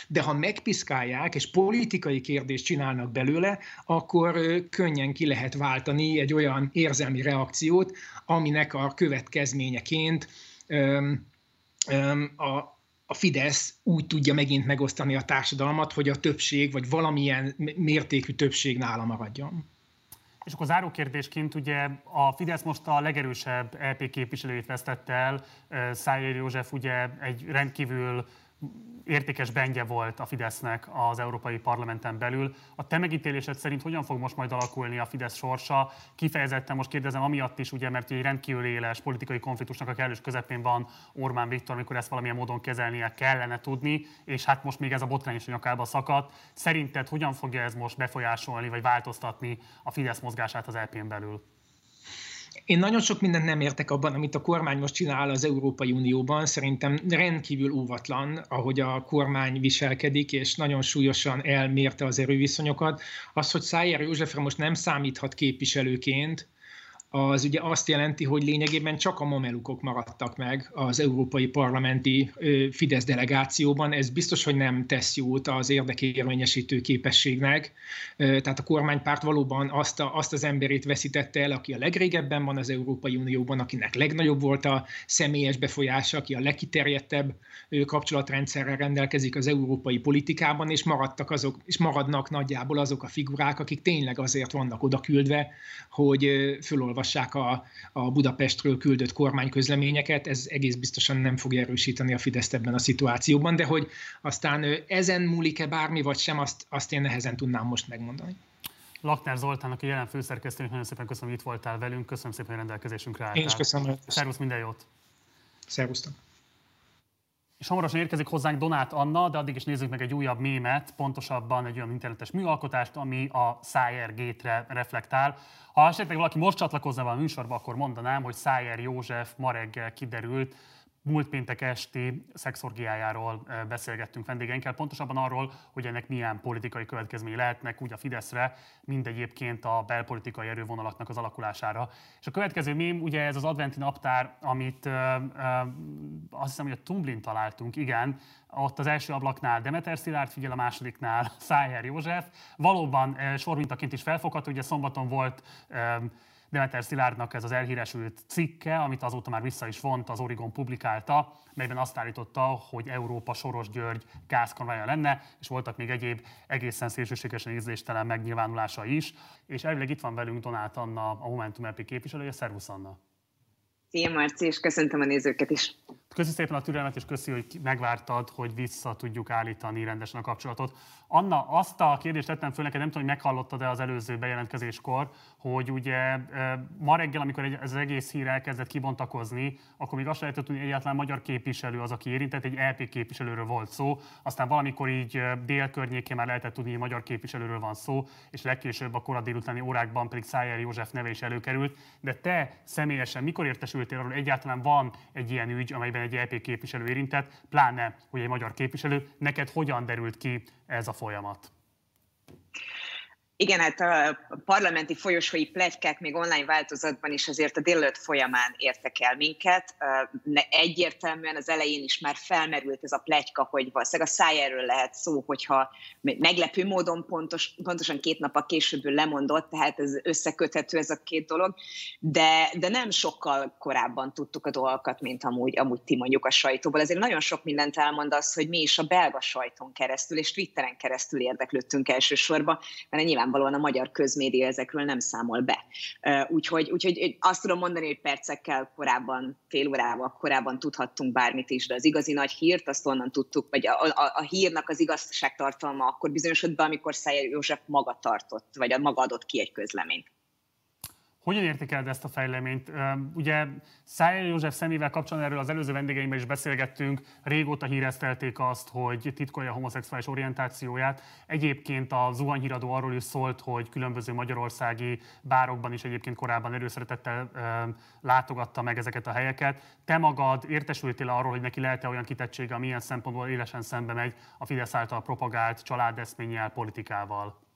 de ha megpiszkálják, és politikai kérdést csinálnak belőle, akkor könnyen ki lehet váltani egy olyan érzelmi reakciót, aminek a következményeként öm, öm, a, a Fidesz úgy tudja megint megosztani a társadalmat, hogy a többség, vagy valamilyen mértékű többség nála maradjon. És akkor záró kérdésként ugye a Fidesz most a legerősebb LP képviselőjét vesztette el, Szájér József ugye egy rendkívül értékes bengye volt a Fidesznek az Európai Parlamenten belül. A te megítélésed szerint hogyan fog most majd alakulni a Fidesz sorsa? Kifejezetten most kérdezem amiatt is, ugye, mert egy rendkívül éles politikai konfliktusnak a kellős közepén van Orbán Viktor, amikor ezt valamilyen módon kezelnie kellene tudni, és hát most még ez a botrány is a nyakába szakadt. Szerinted hogyan fogja ez most befolyásolni, vagy változtatni a Fidesz mozgását az LP-n belül? Én nagyon sok mindent nem értek abban, amit a kormány most csinál az Európai Unióban. Szerintem rendkívül óvatlan, ahogy a kormány viselkedik, és nagyon súlyosan elmérte az erőviszonyokat. Az, hogy Szájer Józsefre most nem számíthat képviselőként, az ugye azt jelenti, hogy lényegében csak a mamelukok maradtak meg az európai parlamenti Fidesz delegációban. Ez biztos, hogy nem tesz jót az érdekérvényesítő képességnek. Tehát a kormánypárt valóban azt, a, azt az emberét veszítette el, aki a legrégebben van az Európai Unióban, akinek legnagyobb volt a személyes befolyása, aki a legkiterjedtebb kapcsolatrendszerrel rendelkezik az európai politikában, és maradtak azok, és maradnak nagyjából azok a figurák, akik tényleg azért vannak oda küldve, hogy fölolvassák olvassák a, a Budapestről küldött kormányközleményeket, ez egész biztosan nem fogja erősíteni a Fideszt ebben a szituációban, de hogy aztán ezen múlik-e bármi, vagy sem, azt, azt én nehezen tudnám most megmondani. Lakner Zoltán, aki jelen főszerkesztőnk, nagyon szépen köszönöm, hogy itt voltál velünk, köszönöm szépen, hogy rendelkezésünkre álltál. Én is köszönöm. Szervusz, minden jót! Szervusztok! És hamarosan érkezik hozzánk Donát Anna, de addig is nézzük meg egy újabb mémet, pontosabban egy olyan internetes műalkotást, ami a Szájer Gate-re reflektál. Ha esetleg valaki most csatlakozna a műsorba, akkor mondanám, hogy Szájer József ma reggel kiderült, múlt péntek esti szexorgiájáról beszélgettünk vendégeinkkel, pontosabban arról, hogy ennek milyen politikai következmény lehetnek úgy a Fideszre, mind egyébként a belpolitikai erővonalaknak az alakulására. És a következő mém, ugye ez az adventi naptár, amit ö, ö, azt hiszem, hogy a Tumblin találtunk, igen, ott az első ablaknál Demeter Szilárd figyel, a másodiknál Szájer József. Valóban sormintaként is felfogható, ugye szombaton volt Demeter Szilárdnak ez az elhíresült cikke, amit azóta már vissza is vont, az Origon publikálta, melyben azt állította, hogy Európa Soros György gázkonvája lenne, és voltak még egyéb egészen szélsőségesen ízléstelen megnyilvánulása is. És elvileg itt van velünk Donát Anna, a Momentum EP képviselője. Szervusz Anna! Szia Marci, és köszöntöm a nézőket is. Köszi szépen a türelmet, és köszi, hogy megvártad, hogy vissza tudjuk állítani rendesen a kapcsolatot. Anna, azt a kérdést tettem föl neked, nem tudom, hogy meghallottad-e az előző bejelentkezéskor, hogy ugye ma reggel, amikor ez az egész hír elkezdett kibontakozni, akkor még azt lehetett, hogy egyáltalán magyar képviselő az, aki érintett, egy LP képviselőről volt szó, aztán valamikor így dél környékén már lehetett tudni, hogy magyar képviselőről van szó, és legkésőbb a korai délutáni órákban pedig Szájer József neve is előkerült. De te személyesen mikor értesültél arról, hogy egyáltalán van egy ilyen ügy, amelyben egy LP képviselő érintett, pláne, hogy egy magyar képviselő, neked hogyan derült ki ez a folyamat? Igen, hát a parlamenti folyosói plegykák még online változatban is azért a délelőtt folyamán értek el minket. Egyértelműen az elején is már felmerült ez a plegyka, hogy valószínűleg a szájáról lehet szó, hogyha meglepő módon pontos, pontosan két nap a későbből lemondott, tehát ez összeköthető ez a két dolog, de, de nem sokkal korábban tudtuk a dolgokat, mint amúgy, amúgy ti mondjuk a sajtóból. Ezért nagyon sok mindent elmond az, hogy mi is a belga sajton keresztül és Twitteren keresztül érdeklődtünk elsősorban, mert nyilván nyilvánvalóan a magyar közmédia ezekről nem számol be. Úgyhogy, úgyhogy azt tudom mondani, hogy percekkel korábban, fél órával korábban tudhattunk bármit is, de az igazi nagy hírt azt onnan tudtuk, vagy a, a, a hírnak az igazságtartalma akkor bizonyosodott be, amikor Szájer József maga tartott, vagy a maga adott ki egy közleményt. Hogyan értékeled ezt a fejleményt? Ugye Szájel József szemével kapcsolatban erről az előző vendégeimmel is beszélgettünk, régóta híreztelték azt, hogy titkolja a homoszexuális orientációját. Egyébként a zuhanyhíradó arról is szólt, hogy különböző magyarországi bárokban is egyébként korábban erőszeretettel látogatta meg ezeket a helyeket. Te magad értesültél arról, hogy neki lehet-e olyan kitettsége, ami ilyen szempontból élesen szembe megy a Fidesz által propagált családeszménnyel, politikával?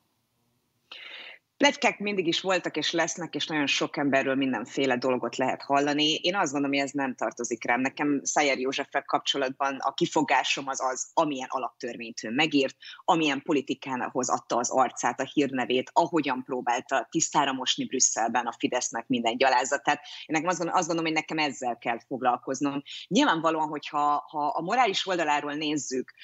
Pletykák mindig is voltak és lesznek, és nagyon sok emberről mindenféle dolgot lehet hallani. Én azt gondolom, hogy ez nem tartozik rám. Nekem Szájer Józseffel kapcsolatban a kifogásom az az, amilyen alaptörvényt ő megírt, amilyen politikához adta az arcát, a hírnevét, ahogyan próbálta tisztára mosni Brüsszelben a Fidesznek minden gyalázatát. Én nekem azt gondolom, azt gondolom, hogy nekem ezzel kell foglalkoznom. Nyilvánvalóan, hogyha ha a morális oldaláról nézzük,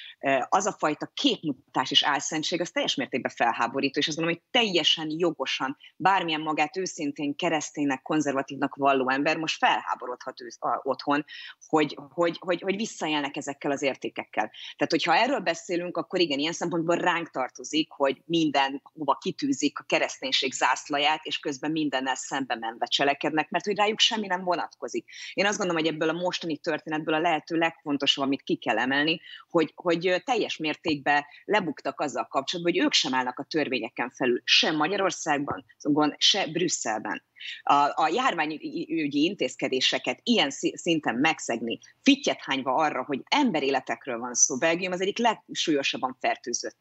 az a fajta képmutatás és álszentség, az teljes mértékben felháborító, és azt gondolom, hogy teljesen jogosan bármilyen magát őszintén kereszténynek, konzervatívnak valló ember most felháborodhat ő, a, otthon, hogy, hogy, hogy, hogy visszajelnek ezekkel az értékekkel. Tehát, hogyha erről beszélünk, akkor igen, ilyen szempontból ránk tartozik, hogy minden hova kitűzik a kereszténység zászlaját, és közben mindennel szembe menve cselekednek, mert hogy rájuk semmi nem vonatkozik. Én azt gondolom, hogy ebből a mostani történetből a lehető legfontosabb, amit ki kell emelni, hogy, hogy teljes mértékben lebuktak azzal kapcsolatban, hogy ők sem állnak a törvényeken felül, sem Magyarország, Magyarországban, szóval se Brüsszelben. A, a járványügyi intézkedéseket ilyen szinten megszegni, fittyet hányva arra, hogy emberéletekről van szó, Belgium az egyik legsúlyosabban fertőzött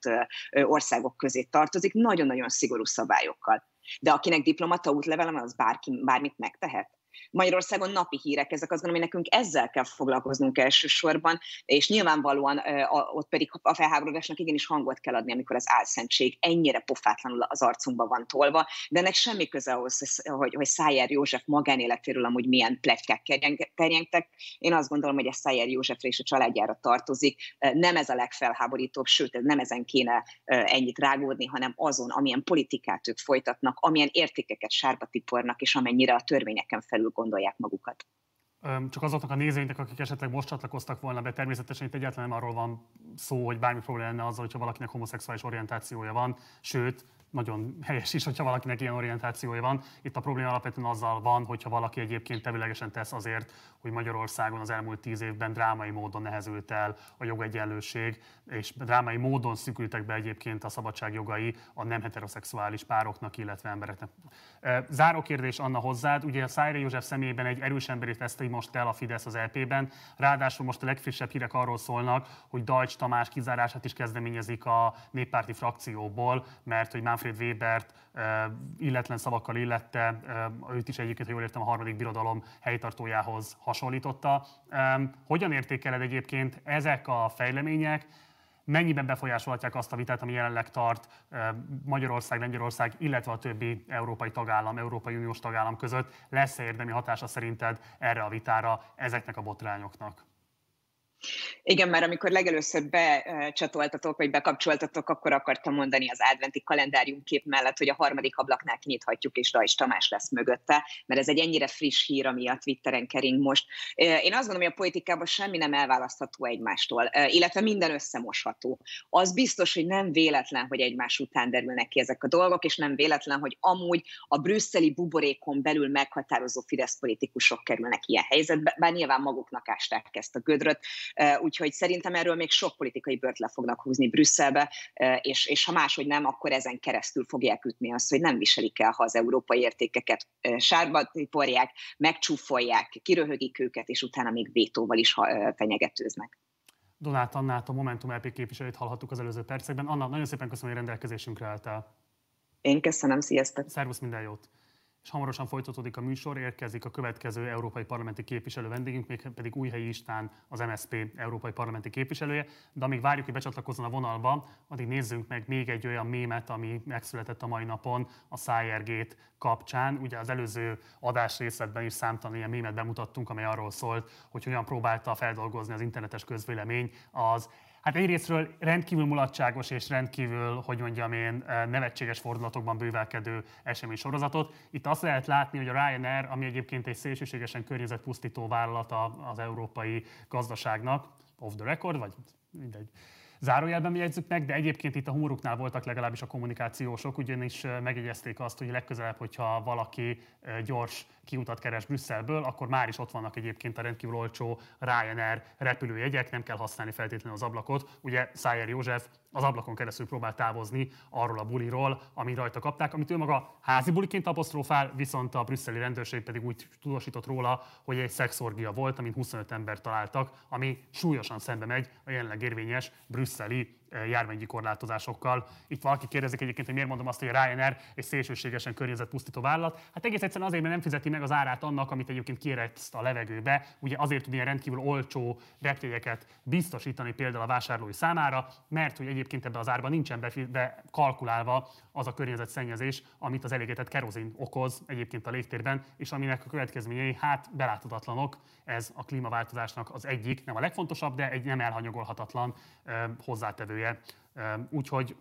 országok közé tartozik, nagyon-nagyon szigorú szabályokkal. De akinek diplomata útlevele van, az bárki, bármit megtehet. Magyarországon napi hírek, ezek azt gondolom, hogy nekünk ezzel kell foglalkoznunk elsősorban, és nyilvánvalóan ott pedig a felháborodásnak igenis hangot kell adni, amikor az álszentség ennyire pofátlanul az arcunkba van tolva, de ennek semmi köze ahhoz, hogy, hogy Szájer József magánéletéről amúgy milyen pletykák terjengtek. Én azt gondolom, hogy ez Szájer Józsefre és a családjára tartozik. Nem ez a legfelháborítóbb, sőt, nem ezen kéne ennyit rágódni, hanem azon, amilyen politikát ők folytatnak, amilyen értékeket sárba tipornak, és amennyire a törvényeken felül gondolják magukat. Csak azoknak a nézőinknek, akik esetleg most csatlakoztak volna be, természetesen itt egyáltalán nem arról van szó, hogy bármi probléma lenne azzal, hogyha valakinek homoszexuális orientációja van, sőt, nagyon helyes is, hogyha valakinek ilyen orientációja van. Itt a probléma alapvetően azzal van, hogyha valaki egyébként tevilegesen tesz azért, hogy Magyarországon az elmúlt tíz évben drámai módon nehezült el a jogegyenlőség, és drámai módon szükültek be egyébként a szabadságjogai a nem heteroszexuális pároknak, illetve embereknek. Záró kérdés Anna hozzád, ugye a Szájra József személyében egy erős emberét veszte most el a Fidesz az LP-ben, ráadásul most a legfrissebb hírek arról szólnak, hogy Dajcs Tamás kizárását is kezdeményezik a néppárti frakcióból, mert hogy Manfred Webert illetlen szavakkal illette, őt is egyébként, ha jól értem, a harmadik birodalom helytartójához hasonlította. Hogyan értékeled egyébként ezek a fejlemények, mennyiben befolyásolhatják azt a vitát, ami jelenleg tart Magyarország, Lengyelország, illetve a többi európai tagállam, Európai Uniós tagállam között. Lesz-e érdemi hatása szerinted erre a vitára ezeknek a botrányoknak? Igen, mert amikor legelőször becsatoltatok, vagy bekapcsoltatok, akkor akartam mondani az adventi kalendárium kép mellett, hogy a harmadik ablaknál kinyithatjuk, és Rajs Tamás lesz mögötte, mert ez egy ennyire friss hír, ami a Twitteren kering most. Én azt gondolom, hogy a politikában semmi nem elválasztható egymástól, illetve minden összemosható. Az biztos, hogy nem véletlen, hogy egymás után derülnek ki ezek a dolgok, és nem véletlen, hogy amúgy a brüsszeli buborékon belül meghatározó Fidesz politikusok kerülnek ilyen helyzetbe, bár nyilván maguknak ásták ezt a gödröt, úgyhogy szerintem erről még sok politikai bört le fognak húzni Brüsszelbe, és, és ha máshogy nem, akkor ezen keresztül fogják ütni azt, hogy nem viselik el, ha az európai értékeket sárba tiporják, megcsúfolják, kiröhögik őket, és utána még vétóval is fenyegetőznek. Donát Annát, a Momentum LP képviselőt hallhattuk az előző percekben. Anna, nagyon szépen köszönöm, hogy rendelkezésünkre álltál. Én köszönöm, sziasztok! Szervusz, minden jót! És hamarosan folytatódik a műsor, érkezik a következő európai parlamenti képviselő vendégünk, még pedig Újhelyi István, az MSZP európai parlamenti képviselője. De amíg várjuk, hogy becsatlakozzon a vonalba, addig nézzünk meg még egy olyan mémet, ami megszületett a mai napon a Szájergét kapcsán. Ugye az előző adás részletben is számtalan ilyen mémet bemutattunk, amely arról szólt, hogy hogyan próbálta feldolgozni az internetes közvélemény az Hát egyrésztről rendkívül mulatságos és rendkívül, hogy mondjam én, eh, nevetséges fordulatokban bővelkedő esemény sorozatot. Itt azt lehet látni, hogy a Ryanair, ami egyébként egy szélsőségesen környezetpusztító vállalata az európai gazdaságnak, off the record, vagy mindegy, zárójelben jegyzük meg, de egyébként itt a humoruknál voltak legalábbis a kommunikációsok, ugyanis eh, megjegyezték azt, hogy legközelebb, hogyha valaki eh, gyors kiutat keres Brüsszelből, akkor már is ott vannak egyébként a rendkívül olcsó Ryanair repülőjegyek, nem kell használni feltétlenül az ablakot. Ugye Szájer József az ablakon keresztül próbál távozni arról a buliról, amit rajta kapták, amit ő maga házi buliként apostrofál, viszont a brüsszeli rendőrség pedig úgy tudósított róla, hogy egy szexorgia volt, amin 25 ember találtak, ami súlyosan szembe megy a jelenleg érvényes brüsszeli járványi korlátozásokkal. Itt valaki kérdezik egyébként, hogy miért mondom azt, hogy a Ryanair egy szélsőségesen környezetpusztító vállalat. Hát egész egyszerűen azért, mert nem fizeti meg az árát annak, amit egyébként kiereszt a levegőbe. Ugye azért tud ilyen rendkívül olcsó repjegyeket biztosítani például a vásárlói számára, mert hogy egyébként ebbe az árban nincsen bekalkulálva az a környezetszennyezés, amit az elégetett kerozin okoz egyébként a légtérben, és aminek a következményei hát beláthatatlanok. Ez a klímaváltozásnak az egyik, nem a legfontosabb, de egy nem elhanyagolhatatlan hozzátevője. Úgyhogy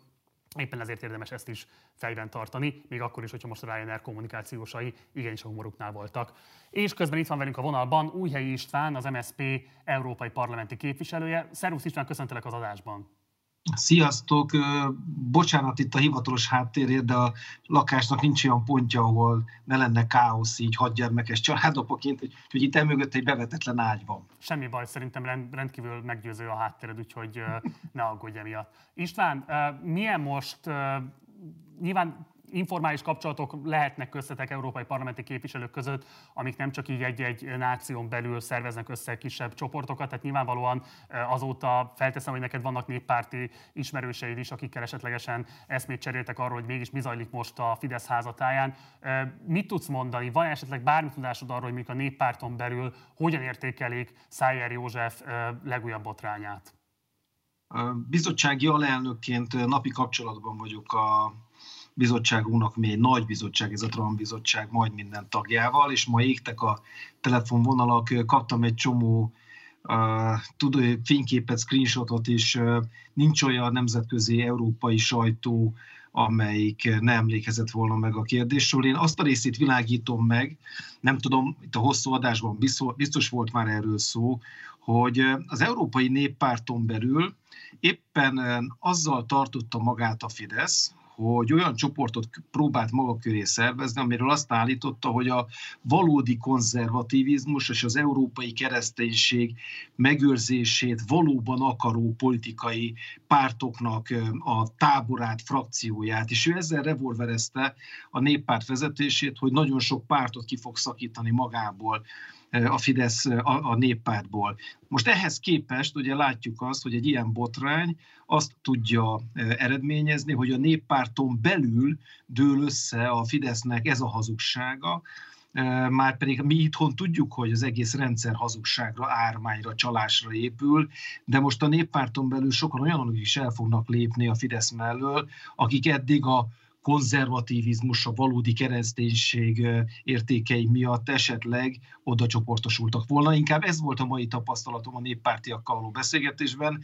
Éppen ezért érdemes ezt is fejben tartani, még akkor is, hogyha most a Ryanair kommunikációsai igenis a humoruknál voltak. És közben itt van velünk a vonalban Újhelyi István, az MSP európai parlamenti képviselője. Szervusz István, köszöntelek az adásban! Sziasztok! Bocsánat itt a hivatalos háttérért, de a lakásnak nincs olyan pontja, ahol ne lenne káosz így hadgyermekes családopaként, hogy itt emögött egy bevetetlen ágy van. Semmi baj, szerintem rendkívül meggyőző a háttéred, úgyhogy ne aggódj emiatt. István, milyen most, nyilván informális kapcsolatok lehetnek köztetek európai parlamenti képviselők között, amik nem csak így egy-egy náción belül szerveznek össze kisebb csoportokat, tehát nyilvánvalóan eh, azóta felteszem, hogy neked vannak néppárti ismerőseid is, akikkel esetlegesen eszmét cseréltek arról, hogy mégis mi zajlik most a Fidesz házatáján. Eh, mit tudsz mondani? Van esetleg bármi tudásod arról, hogy még a néppárton belül hogyan értékelik Szájer József eh, legújabb botrányát? Bizottsági alelnökként napi kapcsolatban vagyok a bizottságunknak, még nagy bizottság, ez a Trump bizottság majd minden tagjával, és ma égtek a telefonvonalak, kaptam egy csomó uh, tudó, fényképet, screenshotot, és uh, nincs olyan nemzetközi európai sajtó, amelyik ne emlékezett volna meg a kérdésről. Én azt a részét világítom meg, nem tudom, itt a hosszú adásban biztos volt már erről szó, hogy az Európai Néppárton belül éppen azzal tartotta magát a Fidesz, hogy olyan csoportot próbált maga köré szervezni, amiről azt állította, hogy a valódi konzervativizmus és az európai kereszténység megőrzését valóban akaró politikai pártoknak a táborát, frakcióját, és ő ezzel revolverezte a néppárt vezetését, hogy nagyon sok pártot ki fog szakítani magából a Fidesz a, a néppártból. Most ehhez képest ugye látjuk azt, hogy egy ilyen botrány azt tudja eredményezni, hogy a néppárton belül dől össze a Fidesznek ez a hazugsága, már pedig mi itthon tudjuk, hogy az egész rendszer hazugságra, ármányra, csalásra épül, de most a néppárton belül sokan olyanok is el fognak lépni a Fidesz mellől, akik eddig a konzervativizmus, a valódi kereszténység értékei miatt esetleg oda csoportosultak volna. Inkább ez volt a mai tapasztalatom a néppártiakkal való beszélgetésben.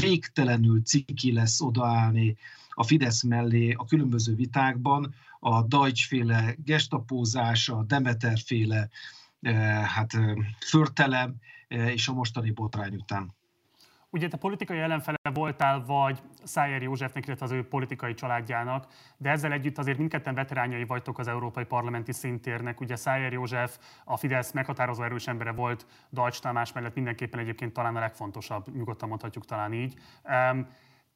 Végtelenül ciki lesz odaállni a Fidesz mellé a különböző vitákban, a Deutsch-féle gestapózás, a Demeter-féle hát, förtelem és a mostani botrány után. Ugye te politikai ellenfele voltál, vagy Szájer Józsefnek, illetve az ő politikai családjának, de ezzel együtt azért mindketten veterányai vagytok az európai parlamenti szintérnek. Ugye Szájer József a Fidesz meghatározó erős embere volt, Deutsch Tamás mellett mindenképpen egyébként talán a legfontosabb, nyugodtan mondhatjuk talán így.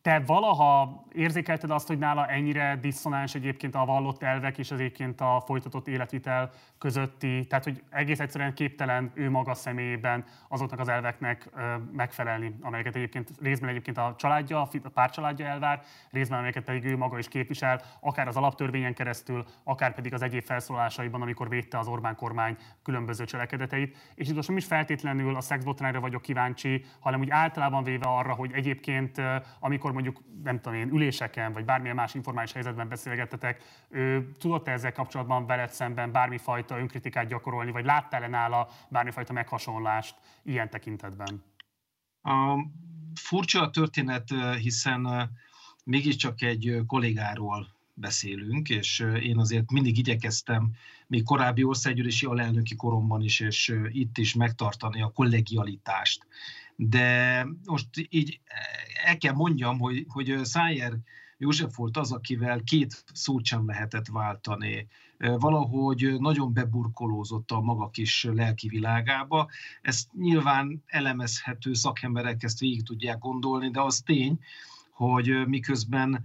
Te valaha érzékelted azt, hogy nála ennyire diszonáns egyébként a vallott elvek és az egyébként a folytatott életvitel közötti, tehát hogy egész egyszerűen képtelen ő maga személyében azoknak az elveknek megfelelni, amelyeket egyébként részben egyébként a családja, a párcsaládja elvár, részben amelyeket pedig ő maga is képvisel, akár az alaptörvényen keresztül, akár pedig az egyéb felszólásaiban, amikor védte az Orbán kormány különböző cselekedeteit. És itt most nem is feltétlenül a szexbotrányra vagyok kíváncsi, hanem úgy általában véve arra, hogy egyébként amikor mondjuk, nem tudom én, üléseken, vagy bármilyen más informális helyzetben beszélgettetek, ő tudott -e ezzel kapcsolatban veled szemben bármifajta önkritikát gyakorolni, vagy láttál-e nála bármifajta meghasonlást ilyen tekintetben? A furcsa a történet, hiszen mégiscsak egy kollégáról beszélünk, és én azért mindig igyekeztem, még korábbi országgyűlési alelnöki koromban is, és itt is megtartani a kollegialitást de most így el kell mondjam, hogy, hogy Szájer József volt az, akivel két szót sem lehetett váltani. Valahogy nagyon beburkolózott a maga kis lelki világába. Ez nyilván elemezhető, szakemberek ezt végig tudják gondolni, de az tény, hogy miközben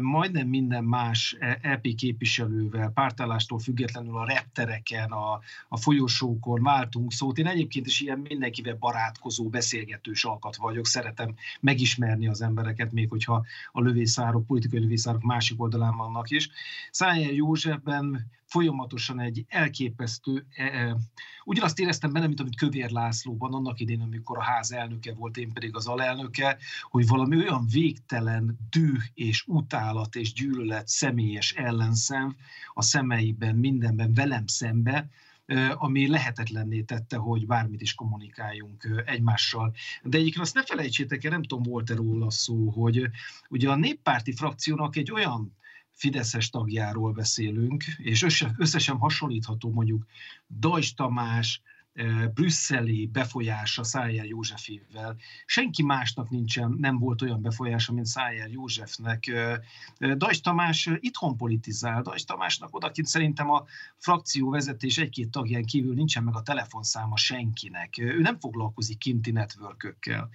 majdnem minden más EP képviselővel, pártállástól függetlenül a reptereken, a, a folyosókon váltunk szót. Én egyébként is ilyen mindenkivel barátkozó, beszélgetős alkat vagyok, szeretem megismerni az embereket, még hogyha a lövészárok, politikai lövészárok másik oldalán vannak is. Szájer Józsefben folyamatosan egy elképesztő, e, e, ugyanazt éreztem benne, mint amit Kövér Lászlóban, annak idén, amikor a ház elnöke volt, én pedig az alelnöke, hogy valami olyan végtelen düh és utálat és gyűlölet személyes ellenszem a szemeiben, mindenben velem szembe, ami lehetetlenné tette, hogy bármit is kommunikáljunk egymással. De egyébként azt ne felejtsétek el, nem tudom, volt-e róla szó, hogy ugye a néppárti frakciónak egy olyan Fideszes tagjáról beszélünk, és összesen hasonlítható mondjuk Dajs Tamás, eh, brüsszeli befolyása Szájer Józsefével. Senki másnak nincsen, nem volt olyan befolyása, mint Szájer Józsefnek. Eh, eh, Dajs Tamás itthon politizál, Dajs Tamásnak odakint szerintem a frakció vezetés egy-két tagján kívül nincsen meg a telefonszáma senkinek. Ő nem foglalkozik kinti networkökkel.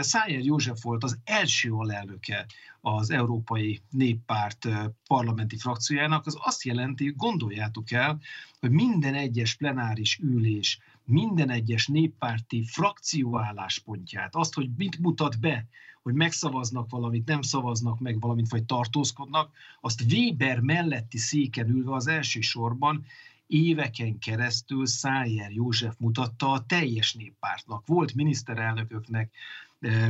Szájer József volt az első alelnöke az Európai Néppárt parlamenti frakciójának, az azt jelenti, gondoljátok el, hogy minden egyes plenáris ülés, minden egyes néppárti frakció álláspontját, azt, hogy mit mutat be, hogy megszavaznak valamit, nem szavaznak meg valamit, vagy tartózkodnak, azt Weber melletti széken ülve az első sorban éveken keresztül Szájer József mutatta a teljes néppártnak. Volt miniszterelnököknek,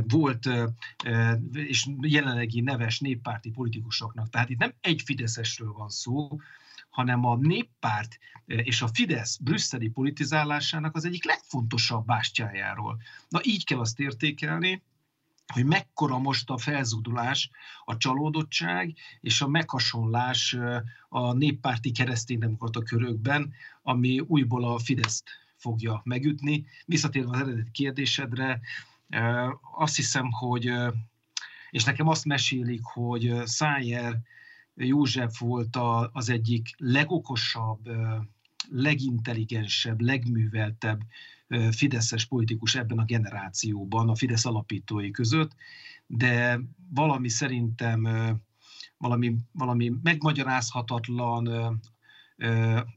volt és jelenlegi neves néppárti politikusoknak. Tehát itt nem egy Fideszesről van szó, hanem a néppárt és a Fidesz brüsszeli politizálásának az egyik legfontosabb bástyájáról. Na így kell azt értékelni, hogy mekkora most a felzudulás, a csalódottság és a meghasonlás a néppárti kereszténydemokrata körökben, ami újból a Fideszt fogja megütni. Visszatérve az eredeti kérdésedre, azt hiszem, hogy, és nekem azt mesélik, hogy Szájer József volt az egyik legokosabb, legintelligensebb, legműveltebb fideszes politikus ebben a generációban, a Fidesz alapítói között, de valami szerintem valami, valami megmagyarázhatatlan,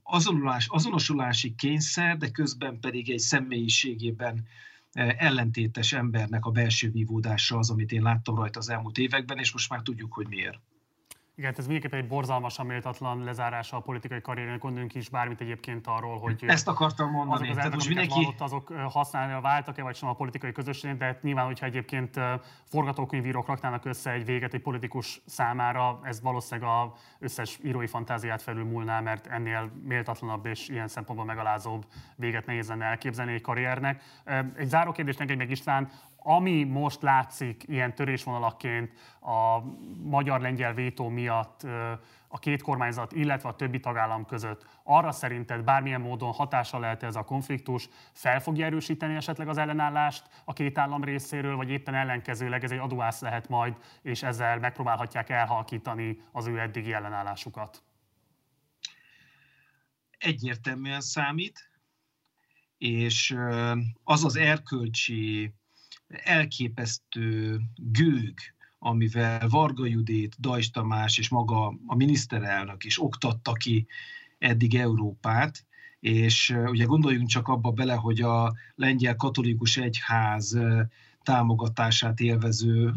azonulás, azonosulási kényszer, de közben pedig egy személyiségében ellentétes embernek a belső vívódása az, amit én láttam rajta az elmúlt években, és most már tudjuk, hogy miért. Igen, ez mindenképpen egy borzalmasan méltatlan lezárása a politikai karriernek, gondoljunk is bármit egyébként arról, hogy ezt akartam mondani. Azok az most mindenki... Van, azok használni váltak-e, vagy sem a politikai közösségén, de nyilván, hogyha egyébként forgatókönyvírók raknának össze egy véget egy politikus számára, ez valószínűleg az összes írói fantáziát felülmúlná, mert ennél méltatlanabb és ilyen szempontból megalázóbb véget nehéz lenne elképzelni egy karriernek. Egy záró kérdés neked meg István, ami most látszik ilyen törésvonalakként a magyar-lengyel vétó miatt a két kormányzat, illetve a többi tagállam között, arra szerinted bármilyen módon hatása lehet ez a konfliktus, fel fogja erősíteni esetleg az ellenállást a két állam részéről, vagy éppen ellenkezőleg ez egy adóász lehet majd, és ezzel megpróbálhatják elhalkítani az ő eddigi ellenállásukat? Egyértelműen számít, és az az erkölcsi elképesztő gőg, amivel Varga Judét, Dajs Tamás és maga a miniszterelnök is oktatta ki eddig Európát, és ugye gondoljunk csak abba bele, hogy a lengyel katolikus egyház támogatását élvező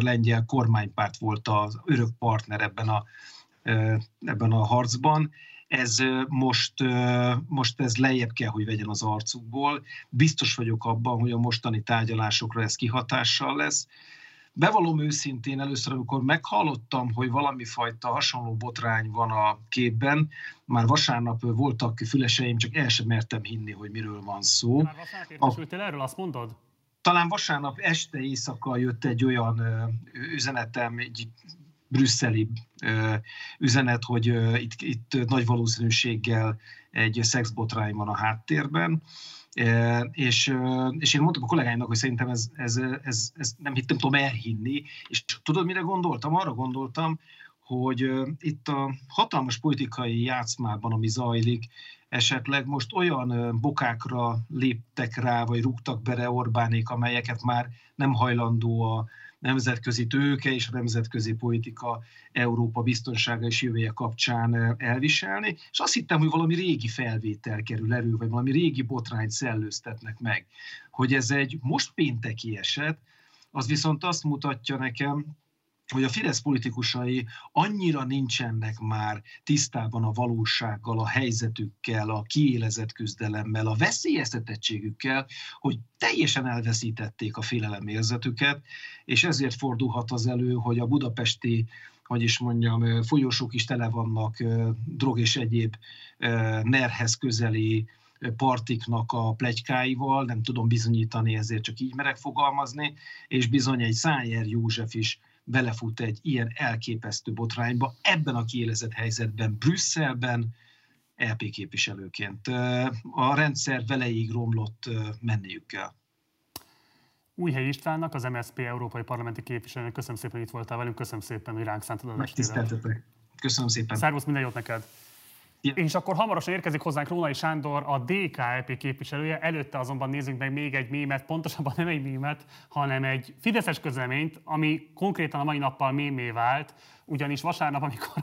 lengyel kormánypárt volt az örök partner ebben a, ebben a harcban, ez most, most ez lejjebb kell, hogy vegyen az arcukból. Biztos vagyok abban, hogy a mostani tárgyalásokra ez kihatással lesz. Bevallom őszintén először, amikor meghallottam, hogy valami fajta hasonló botrány van a képben, már vasárnap voltak füleseim, csak el sem mertem hinni, hogy miről van szó. Már vasárnap a... erről, azt mondod? Talán vasárnap este éjszaka jött egy olyan üzenetem, egy brüsszeli üzenet, hogy itt, itt nagy valószínűséggel egy szexbotrány van a háttérben. És, és én mondtam a kollégáimnak, hogy szerintem ez, ez, ez, ez nem hittem tudom elhinni, és tudod, mire gondoltam? Arra gondoltam, hogy itt a hatalmas politikai játszmában, ami zajlik, esetleg most olyan bokákra léptek rá, vagy rúgtak bele Orbánék, amelyeket már nem hajlandó a nemzetközi tőke és a nemzetközi politika Európa biztonsága és jövője kapcsán elviselni, és azt hittem, hogy valami régi felvétel kerül elő, vagy valami régi botrányt szellőztetnek meg. Hogy ez egy most pénteki eset, az viszont azt mutatja nekem, hogy a Fidesz politikusai annyira nincsenek már tisztában a valósággal, a helyzetükkel, a kiélezett küzdelemmel, a veszélyeztetettségükkel, hogy teljesen elveszítették a félelemérzetüket, és ezért fordulhat az elő, hogy a budapesti hogy is mondjam, folyosók is tele vannak drog és egyéb nerhez közeli partiknak a plegykáival, nem tudom bizonyítani, ezért csak így merek fogalmazni, és bizony egy Szájer József is belefut egy ilyen elképesztő botrányba, ebben a kiélezett helyzetben, Brüsszelben, LP képviselőként. A rendszer veleig romlott menniük kell. Újhely Istvánnak, az MSZP Európai Parlamenti képviselőnek köszönöm szépen, hogy itt voltál velünk, köszönöm szépen, hogy ránk szántad az Köszönöm szépen. Szervusz, minden jót neked! És akkor hamarosan érkezik hozzánk Rónai Sándor, a DKLP képviselője. Előtte azonban nézzünk meg még egy mémet, pontosabban nem egy mémet, hanem egy Fideszes közleményt, ami konkrétan a mai nappal mémé vált, ugyanis vasárnap, amikor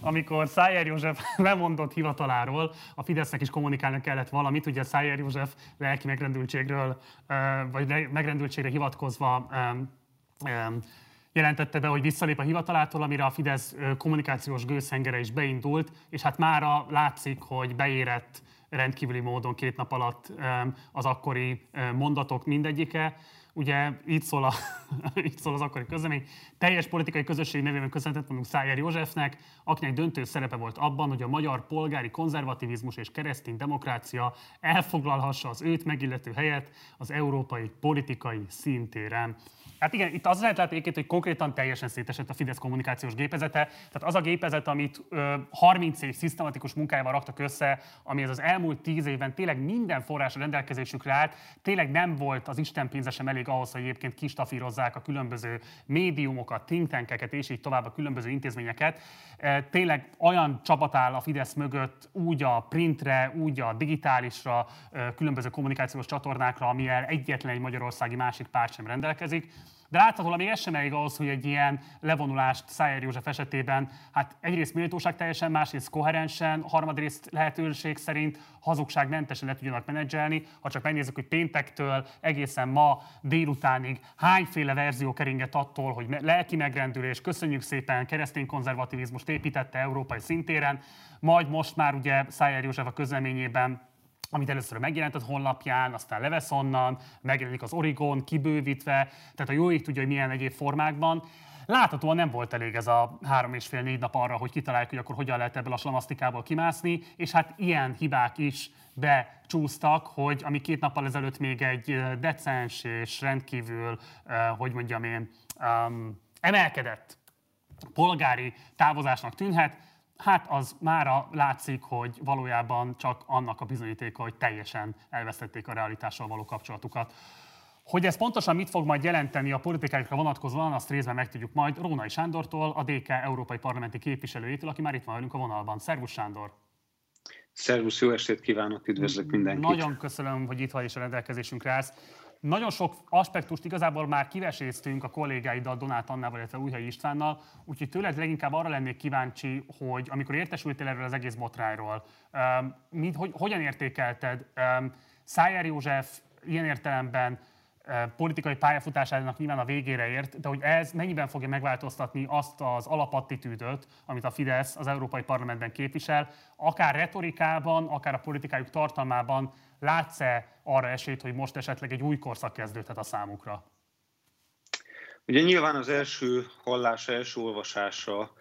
amikor Szájer József lemondott hivataláról, a Fidesznek is kommunikálni kellett valamit, ugye Szájer József lelki megrendültségről, vagy megrendültségre hivatkozva jelentette be, hogy visszalép a hivatalától, amire a Fidesz kommunikációs gőzhengere is beindult, és hát mára látszik, hogy beérett rendkívüli módon két nap alatt az akkori mondatok mindegyike. Ugye így szól, a, így szól az akkori közlemény. Teljes politikai közösség nevében köszöntet mondunk Szájer Józsefnek, akinek döntő szerepe volt abban, hogy a magyar polgári konzervativizmus és keresztény demokrácia elfoglalhassa az őt megillető helyet az európai politikai szintéren. Hát igen, itt az lehet látni hogy konkrétan teljesen szétesett a Fidesz kommunikációs gépezete. Tehát az a gépezet, amit ö, 30 év szisztematikus munkájával raktak össze, ami ez az elmúlt 10 évben tényleg minden forrás rendelkezésükre állt, tényleg nem volt az Isten pénze sem elég ahhoz, hogy egyébként kistafírozzák a különböző médiumokat, think tankeket és így tovább a különböző intézményeket. Tényleg olyan csapat áll a Fidesz mögött úgy a printre, úgy a digitálisra, különböző kommunikációs csatornákra, amivel egyetlen egy magyarországi másik párt sem rendelkezik De láthatóan még ez sem elég ahhoz, hogy egy ilyen levonulást Szájer József esetében, hát egyrészt méltóság teljesen, másrészt koherensen, harmadrészt lehetőség szerint hazugságmentesen le tudjanak menedzselni. Ha csak megnézzük, hogy péntektől egészen ma délutánig hányféle verzió keringett attól, hogy lelki megrendülés, köszönjük szépen, keresztény konzervativizmust építette európai szintéren, majd most már ugye Szájer József a közleményében amit először megjelent az honlapján, aztán levesz onnan, megjelenik az Origon, kibővítve, tehát a jó ég tudja, hogy milyen egyéb formákban. Láthatóan nem volt elég ez a három és fél négy nap arra, hogy kitaláljuk, hogy akkor hogyan lehet ebből a slamasztikából kimászni, és hát ilyen hibák is becsúsztak, hogy ami két nappal ezelőtt még egy decens és rendkívül, hogy mondjam én, emelkedett polgári távozásnak tűnhet, hát az mára látszik, hogy valójában csak annak a bizonyítéka, hogy teljesen elvesztették a realitással való kapcsolatukat. Hogy ez pontosan mit fog majd jelenteni a politikákra vonatkozóan, azt részben megtudjuk majd Rónai Sándortól, a DK Európai Parlamenti képviselőjétől, aki már itt van velünk a vonalban. Szervusz Sándor! Szervusz, jó estét kívánok, üdvözlök mindenkit! Nagyon köszönöm, hogy itt vagy és a rendelkezésünkre állsz. Nagyon sok aspektust igazából már kiveséztünk a kollégáiddal, Donát Annával, illetve Újhely Istvánnal, úgyhogy tőled leginkább arra lennék kíváncsi, hogy amikor értesültél erről az egész botrányról, mit, hogy, hogyan értékelted Szájer József ilyen értelemben politikai pályafutásának nyilván a végére ért, de hogy ez mennyiben fogja megváltoztatni azt az alapattitűdöt, amit a Fidesz az Európai Parlamentben képvisel, akár retorikában, akár a politikájuk tartalmában látsz-e arra esélyt, hogy most esetleg egy új korszak kezdődhet a számukra? Ugye nyilván az első hallása, első olvasása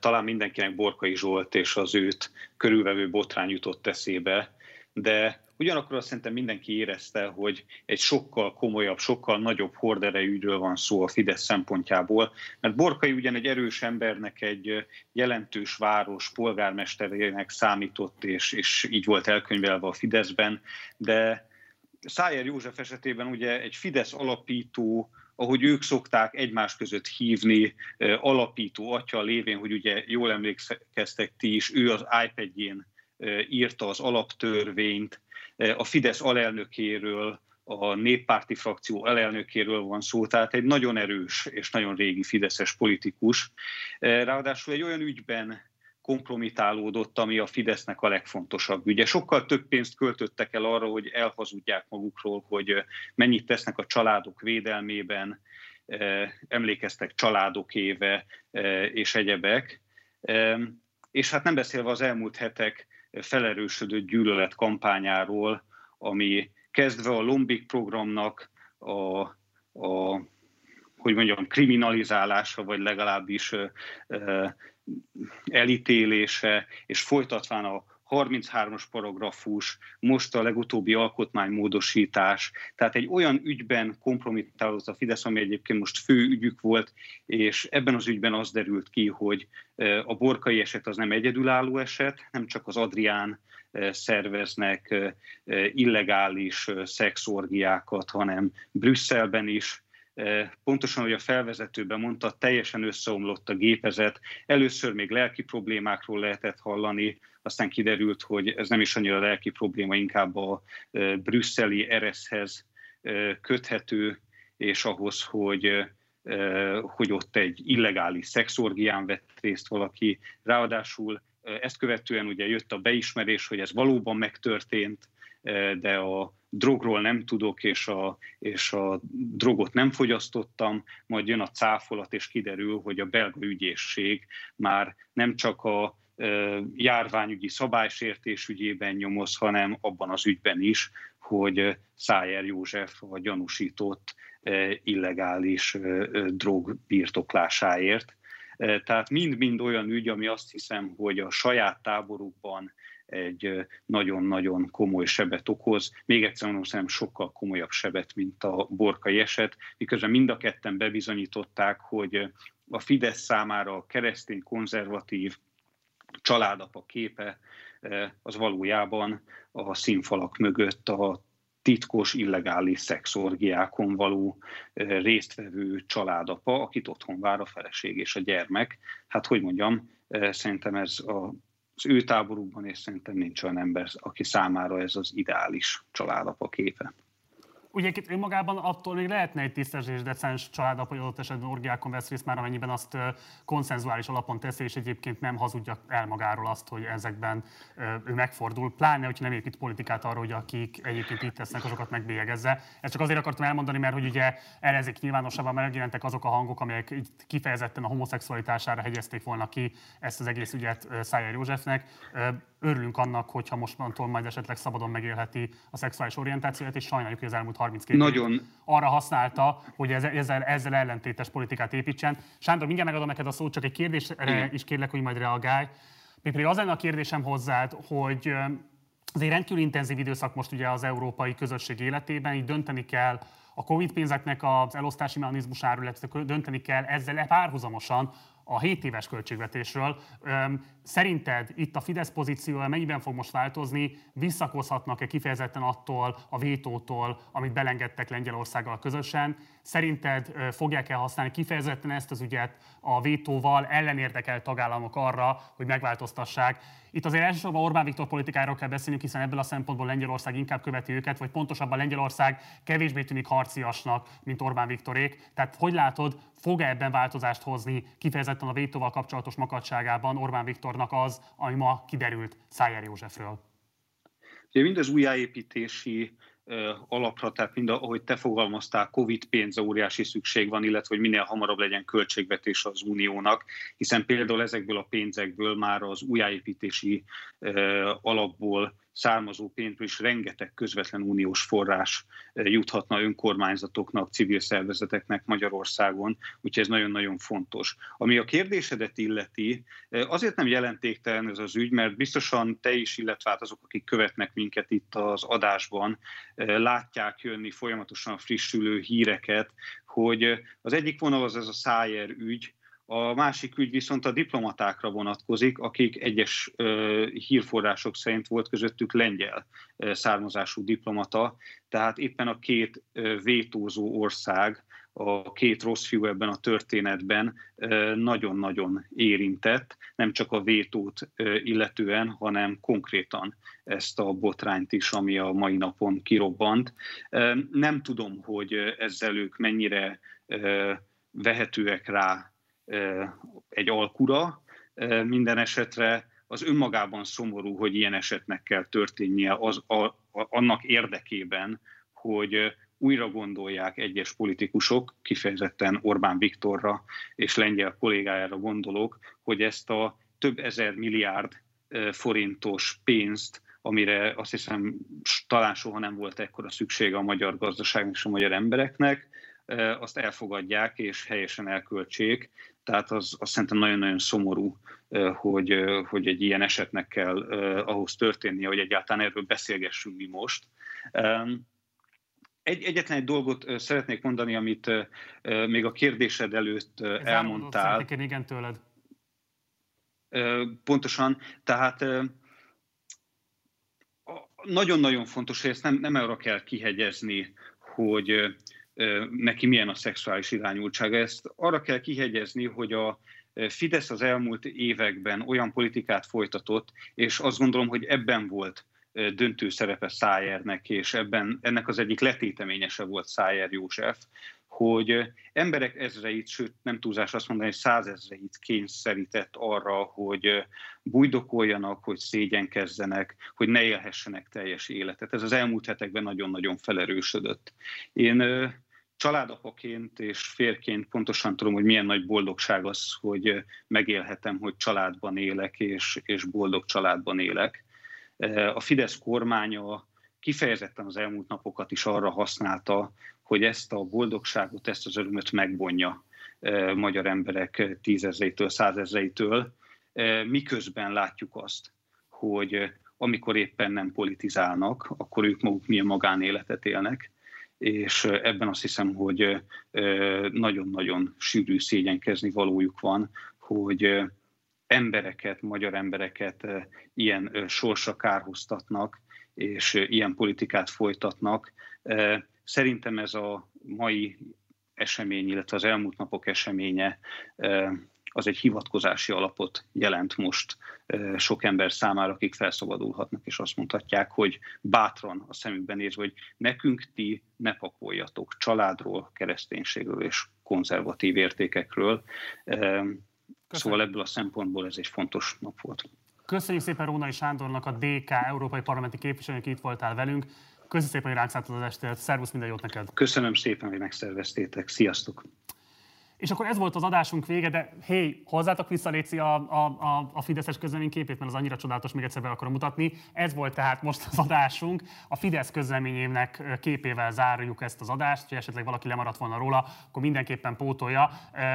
talán mindenkinek Borkai Zsolt és az őt körülvevő botrány jutott eszébe, de Ugyanakkor azt szerintem mindenki érezte, hogy egy sokkal komolyabb, sokkal nagyobb horderejűről van szó a Fidesz szempontjából, mert Borkai ugyan egy erős embernek, egy jelentős város polgármesterének számított, és, és így volt elkönyvelve a Fideszben, de Szájer József esetében ugye egy Fidesz alapító, ahogy ők szokták egymás között hívni, alapító atya lévén, hogy ugye jól emlékeztek ti is, ő az iPad-jén írta az alaptörvényt, a Fidesz alelnökéről, a néppárti frakció alelnökéről van szó, tehát egy nagyon erős és nagyon régi fideszes politikus. Ráadásul egy olyan ügyben kompromitálódott, ami a Fidesznek a legfontosabb ügye. Sokkal több pénzt költöttek el arra, hogy elhazudják magukról, hogy mennyit tesznek a családok védelmében, emlékeztek családok éve és egyebek. És hát nem beszélve az elmúlt hetek felerősödött gyűlölet kampányáról, ami kezdve a Lombik programnak a, a hogy mondjam, kriminalizálása, vagy legalábbis elítélése, és folytatván a 33-as paragrafus, most a legutóbbi alkotmánymódosítás, tehát egy olyan ügyben kompromittálódott a Fidesz, ami egyébként most fő ügyük volt, és ebben az ügyben az derült ki, hogy a borkai eset az nem egyedülálló eset, nem csak az Adrián szerveznek illegális szexorgiákat, hanem Brüsszelben is, pontosan, hogy a felvezetőben mondta, teljesen összeomlott a gépezet. Először még lelki problémákról lehetett hallani, aztán kiderült, hogy ez nem is annyira lelki probléma, inkább a brüsszeli ereszhez köthető, és ahhoz, hogy hogy ott egy illegális szexorgián vett részt valaki. Ráadásul ezt követően ugye jött a beismerés, hogy ez valóban megtörtént, de a drogról nem tudok, és a, és a drogot nem fogyasztottam, majd jön a cáfolat, és kiderül, hogy a belga ügyészség már nem csak a járványügyi szabálysértés ügyében nyomoz, hanem abban az ügyben is, hogy Szájer József a gyanúsított illegális drog birtoklásáért. Tehát mind-mind olyan ügy, ami azt hiszem, hogy a saját táborukban egy nagyon-nagyon komoly sebet okoz. Még egyszer mondom, szerintem sokkal komolyabb sebet, mint a borkai eset, miközben mind a ketten bebizonyították, hogy a Fidesz számára a keresztény konzervatív családapa képe az valójában a színfalak mögött a titkos, illegális szexorgiákon való résztvevő családapa, akit otthon vár a feleség és a gyermek. Hát, hogy mondjam, szerintem ez a az ő táborukban, és szerintem nincs olyan ember, aki számára ez az ideális családapa képe. Itt önmagában attól még lehetne egy tisztes és decens családap, hogy adott esetben orgiákon vesz részt már, amennyiben azt konszenzuális alapon teszi, és egyébként nem hazudja el magáról azt, hogy ezekben ő megfordul. Pláne, hogyha nem épít politikát arra, hogy akik egyébként itt tesznek, azokat megbélyegezze. Ezt csak azért akartam elmondani, mert hogy ugye erezik nyilvánosabban megjelentek azok a hangok, amelyek kifejezetten a homoszexualitására hegyezték volna ki ezt az egész ügyet Szájer Józsefnek örülünk annak, hogyha mostantól majd esetleg szabadon megélheti a szexuális orientációját, és sajnáljuk, hogy az elmúlt 32 Nagyon. arra használta, hogy ezzel, ezzel ellentétes politikát építsen. Sándor, mindjárt megadom neked a szót, csak egy kérdésre Igen. is kérlek, hogy majd reagálj. Még az lenne a kérdésem hozzád, hogy ez egy rendkívül intenzív időszak most ugye az európai közösség életében, így dönteni kell a Covid pénzeknek az elosztási mechanizmusáról, illetve dönteni kell ezzel párhuzamosan a 7 éves költségvetésről. Szerinted itt a Fidesz pozíciója mennyiben fog most változni? Visszakozhatnak-e kifejezetten attól a vétótól, amit belengedtek Lengyelországgal közösen? Szerinted fogják-e használni kifejezetten ezt az ügyet a vétóval ellenérdekelt tagállamok arra, hogy megváltoztassák? Itt azért elsősorban Orbán Viktor politikáról kell beszélnünk, hiszen ebből a szempontból Lengyelország inkább követi őket, vagy pontosabban Lengyelország kevésbé tűnik harciasnak, mint Orbán Viktorék. Tehát hogy látod, fog -e ebben változást hozni kifejezetten a vétóval kapcsolatos makadságában Orbán Viktornak az, ami ma kiderült Szájer Józsefről? Ugye mind az újjáépítési alapra, tehát mind ahogy te fogalmaztál, Covid pénze óriási szükség van, illetve hogy minél hamarabb legyen költségvetés az uniónak, hiszen például ezekből a pénzekből már az újjáépítési alapból származó pénzből is rengeteg közvetlen uniós forrás eh, juthatna önkormányzatoknak, civil szervezeteknek Magyarországon, úgyhogy ez nagyon-nagyon fontos. Ami a kérdésedet illeti, eh, azért nem jelentéktelen ez az ügy, mert biztosan te is, illetve hát azok, akik követnek minket itt az adásban, eh, látják jönni folyamatosan frissülő híreket, hogy az egyik vonal az ez a Szájer ügy, a másik ügy viszont a diplomatákra vonatkozik, akik egyes hírforrások szerint volt közöttük lengyel származású diplomata, tehát éppen a két vétózó ország, a két rossz fiú ebben a történetben nagyon-nagyon érintett, nem csak a vétót illetően, hanem konkrétan ezt a botrányt is, ami a mai napon kirobbant. Nem tudom, hogy ezzel ők mennyire vehetőek rá egy alkura. Minden esetre az önmagában szomorú, hogy ilyen esetnek kell történnie az, a, a, annak érdekében, hogy újra gondolják egyes politikusok, kifejezetten Orbán Viktorra és lengyel kollégájára gondolok, hogy ezt a több ezer milliárd forintos pénzt, amire azt hiszem talán soha nem volt ekkora szüksége a magyar gazdaságnak és a magyar embereknek, azt elfogadják és helyesen elköltsék. Tehát az, az szerintem nagyon-nagyon szomorú, hogy, hogy egy ilyen esetnek kell ahhoz történnie, hogy egyáltalán erről beszélgessünk mi most. Egy, egyetlen egy dolgot szeretnék mondani, amit még a kérdésed előtt Ez elmondtál. Ez igen tőled. Pontosan, tehát nagyon-nagyon fontos, hogy ezt nem, nem arra kell kihegyezni, hogy neki milyen a szexuális irányultsága. Ezt arra kell kihegyezni, hogy a Fidesz az elmúlt években olyan politikát folytatott, és azt gondolom, hogy ebben volt döntő szerepe Szájernek, és ebben ennek az egyik letéteményese volt Szájer József, hogy emberek ezreit, sőt nem túlzás azt mondani, hogy százezreit kényszerített arra, hogy bujdokoljanak, hogy szégyenkezzenek, hogy ne élhessenek teljes életet. Ez az elmúlt hetekben nagyon-nagyon felerősödött. Én családapaként és férként pontosan tudom, hogy milyen nagy boldogság az, hogy megélhetem, hogy családban élek, és, és boldog családban élek. A Fidesz kormánya kifejezetten az elmúlt napokat is arra használta, hogy ezt a boldogságot, ezt az örömöt megbonja magyar emberek tízezreitől, százezreitől, miközben látjuk azt, hogy amikor éppen nem politizálnak, akkor ők maguk milyen magánéletet élnek, és ebben azt hiszem, hogy nagyon-nagyon sűrű szégyenkezni valójuk van, hogy embereket, magyar embereket ilyen sorsa kárhoztatnak, és ilyen politikát folytatnak. Szerintem ez a mai esemény, illetve az elmúlt napok eseménye az egy hivatkozási alapot jelent most sok ember számára, akik felszabadulhatnak, és azt mondhatják, hogy bátran a szemükben nézve, hogy nekünk ti ne pakoljatok családról, kereszténységről és konzervatív értékekről. Köszönöm. Szóval ebből a szempontból ez egy fontos nap volt. Köszönjük szépen Rónai Sándornak, a DK Európai Parlamenti képviselőnek itt voltál velünk. Köszönjük szépen, hogy ránk az estét. Szervusz, minden jót neked. Köszönöm szépen, hogy megszerveztétek. Sziasztok! És akkor ez volt az adásunk vége, de hé, hozzátok vissza Léci a, a, a, a Fideszes közleményképét, mert az annyira csodálatos, még egyszer be akarom mutatni. Ez volt tehát most az adásunk. A Fidesz közleményének képével zárjuk ezt az adást, hogy esetleg valaki lemaradt volna róla, akkor mindenképpen pótolja.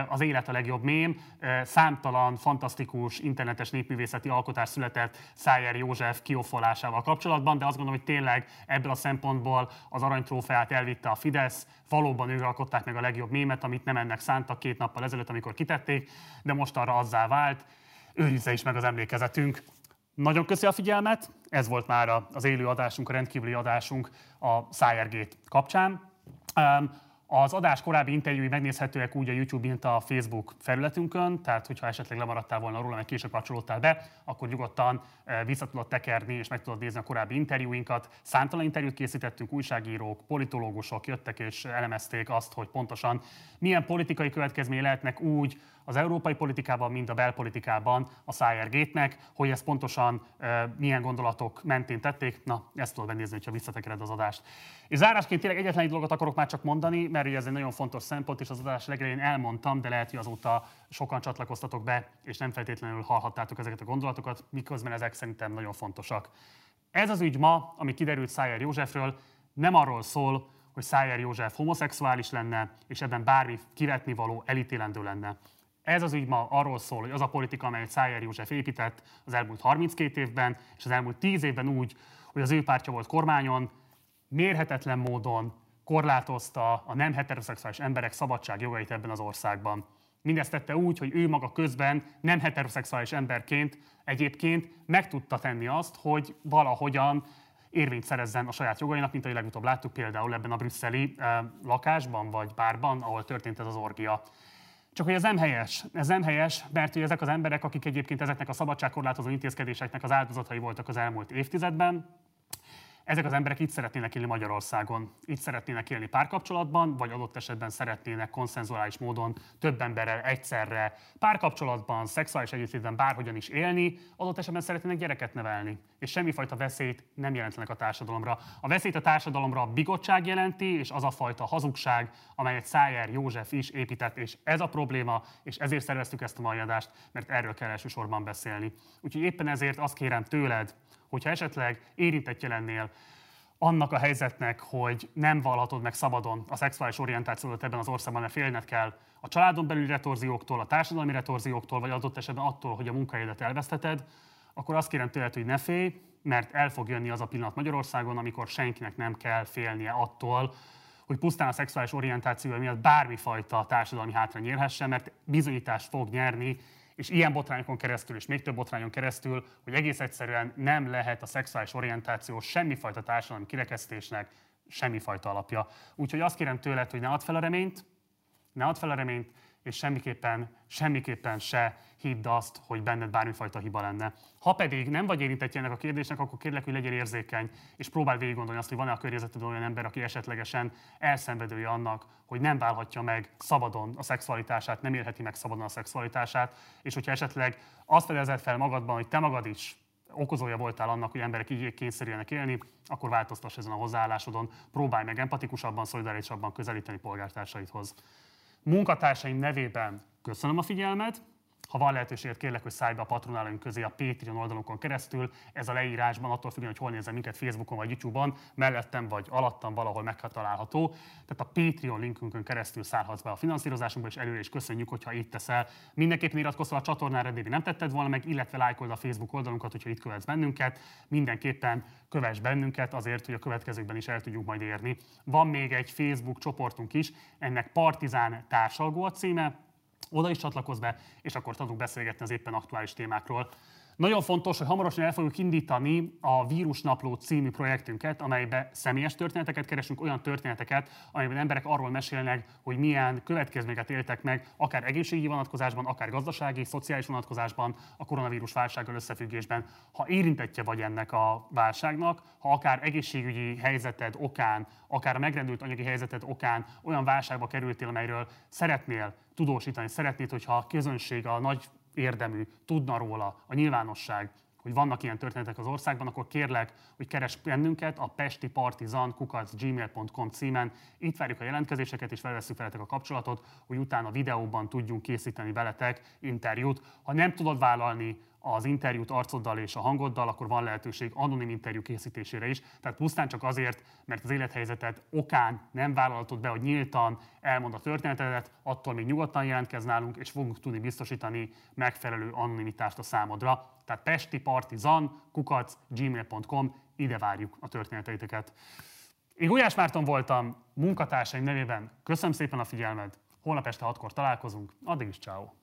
Az élet a legjobb mém. Számtalan, fantasztikus internetes népművészeti alkotás született Szájer József kiofolásával kapcsolatban, de azt gondolom, hogy tényleg ebből a szempontból az aranytrófeát elvitte a Fidesz, valóban ők alkották meg a legjobb mémet, amit nem ennek szántak két nappal ezelőtt, amikor kitették, de most arra azzá vált. Őrizze is meg az emlékezetünk. Nagyon köszi a figyelmet, ez volt már az élő adásunk, a rendkívüli adásunk a Szájergét kapcsán. Az adás korábbi interjúi megnézhetőek úgy a YouTube, mint a Facebook felületünkön, tehát hogyha esetleg lemaradtál volna róla, meg később kapcsolódtál be, akkor nyugodtan eh, vissza tudod tekerni, és meg tudod nézni a korábbi interjúinkat. Számtalan interjút készítettünk, újságírók, politológusok jöttek és elemezték azt, hogy pontosan milyen politikai következmény lehetnek úgy az európai politikában, mint a belpolitikában a Szájer Gétnek, hogy ezt pontosan milyen gondolatok mentén tették. Na, ezt tudod megnézni, ha visszatekered az adást. És zárásként tényleg egyetlen egy dolgot akarok már csak mondani, mert ugye ez egy nagyon fontos szempont, és az adás legelején elmondtam, de lehet, hogy azóta sokan csatlakoztatok be, és nem feltétlenül hallhattátok ezeket a gondolatokat, miközben ezek szerintem nagyon fontosak. Ez az ügy ma, ami kiderült Szájer Józsefről, nem arról szól, hogy Szájer József homoszexuális lenne, és ebben bármi kivetni való, elítélendő lenne. Ez az ügy ma arról szól, hogy az a politika, amelyet Szájer József épített az elmúlt 32 évben, és az elmúlt 10 évben úgy, hogy az ő pártja volt kormányon, mérhetetlen módon korlátozta a nem heteroszexuális emberek szabadságjogait ebben az országban. Mindezt tette úgy, hogy ő maga közben nem heteroszexuális emberként egyébként meg tudta tenni azt, hogy valahogyan érvényt szerezzen a saját jogainak, mint ahogy legutóbb láttuk például ebben a brüsszeli eh, lakásban vagy bárban, ahol történt ez az orgia. Csak hogy ez nem helyes. Ez nem helyes, mert hogy ezek az emberek, akik egyébként ezeknek a szabadságkorlátozó intézkedéseknek az áldozatai voltak az elmúlt évtizedben, ezek az emberek itt szeretnének élni Magyarországon, itt szeretnének élni párkapcsolatban, vagy adott esetben szeretnének konszenzuális módon több emberrel egyszerre párkapcsolatban, szexuális együttlétben bárhogyan is élni, adott esetben szeretnének gyereket nevelni. És semmifajta veszélyt nem jelentenek a társadalomra. A veszélyt a társadalomra a bigottság jelenti, és az a fajta hazugság, amelyet Szájer József is épített, és ez a probléma, és ezért szerveztük ezt a mai adást, mert erről kell elsősorban beszélni. Úgyhogy éppen ezért azt kérem tőled, hogyha esetleg érintettje lennél annak a helyzetnek, hogy nem vallhatod meg szabadon a szexuális orientációt ebben az országban, mert félned kell a családon belüli retorzióktól, a társadalmi retorzióktól, vagy adott esetben attól, hogy a munkahelyedet elveszteted, akkor azt kérem tőled, hogy ne félj, mert el fog jönni az a pillanat Magyarországon, amikor senkinek nem kell félnie attól, hogy pusztán a szexuális orientáció miatt bármifajta társadalmi hátrány érhessen, mert bizonyítást fog nyerni, és ilyen botrányokon keresztül, és még több botrányon keresztül, hogy egész egyszerűen nem lehet a szexuális orientáció semmifajta társadalmi kirekesztésnek semmifajta alapja. Úgyhogy azt kérem tőled, hogy ne add fel a reményt, ne add fel a reményt, és semmiképpen, semmiképpen se hidd azt, hogy benned bármifajta hiba lenne. Ha pedig nem vagy érintett ennek a kérdésnek, akkor kérlek, hogy legyél érzékeny, és próbál végig gondolni azt, hogy van-e a környezetedben olyan ember, aki esetlegesen elszenvedője annak, hogy nem válhatja meg szabadon a szexualitását, nem élheti meg szabadon a szexualitását, és hogyha esetleg azt fedezed fel magadban, hogy te magad is okozója voltál annak, hogy emberek így kényszerüljenek élni, akkor változtass ezen a hozzáállásodon, próbálj meg empatikusabban, szolidárisabban közelíteni polgártársaidhoz. Munkatársaim nevében köszönöm a figyelmet, ha van lehetőséget, kérlek, hogy szállj be a patronálóink közé a Patreon oldalunkon keresztül. Ez a leírásban, attól függően, hogy hol nézem minket Facebookon vagy YouTube-on, mellettem vagy alattam valahol megtalálható. Tehát a Patreon linkünkön keresztül szállhatsz be a finanszírozásunkba, és előre is köszönjük, hogyha itt teszel. Mindenképpen iratkozz a csatornára, eddig nem tetted volna meg, illetve lájkold a Facebook oldalunkat, hogyha itt követsz bennünket. Mindenképpen kövess bennünket azért, hogy a következőkben is el tudjuk majd érni. Van még egy Facebook csoportunk is, ennek Partizán társalgó a címe, oda is csatlakozz be, és akkor tudunk beszélgetni az éppen aktuális témákról. Nagyon fontos, hogy hamarosan el fogjuk indítani a Vírusnapló című projektünket, amelybe személyes történeteket keresünk, olyan történeteket, amelyben emberek arról mesélnek, hogy milyen következményeket éltek meg, akár egészségügyi vonatkozásban, akár gazdasági, szociális vonatkozásban, a koronavírus válsággal összefüggésben. Ha érintettje vagy ennek a válságnak, ha akár egészségügyi helyzeted okán, akár a megrendült anyagi helyzeted okán olyan válságba kerültél, amelyről szeretnél tudósítani, szeretnéd, hogyha a közönség, a nagy érdemű, tudna róla a nyilvánosság, hogy vannak ilyen történetek az országban, akkor kérlek, hogy keres bennünket a pestipartizan.gmail.com címen. Itt várjuk a jelentkezéseket, és felveszünk veletek a kapcsolatot, hogy utána videóban tudjunk készíteni veletek interjút. Ha nem tudod vállalni az interjút arcoddal és a hangoddal, akkor van lehetőség anonim interjú készítésére is. Tehát pusztán csak azért, mert az élethelyzetet okán nem vállalhatod be, hogy nyíltan elmond a történetedet, attól még nyugodtan jelentkezz nálunk, és fogunk tudni biztosítani megfelelő anonimitást a számodra. Tehát pesti partizan, kukac, gmail.com, ide várjuk a történeteiteket. Én Gulyás Márton voltam, munkatársaim nevében köszönöm szépen a figyelmed, holnap este hatkor találkozunk, addig is ciao.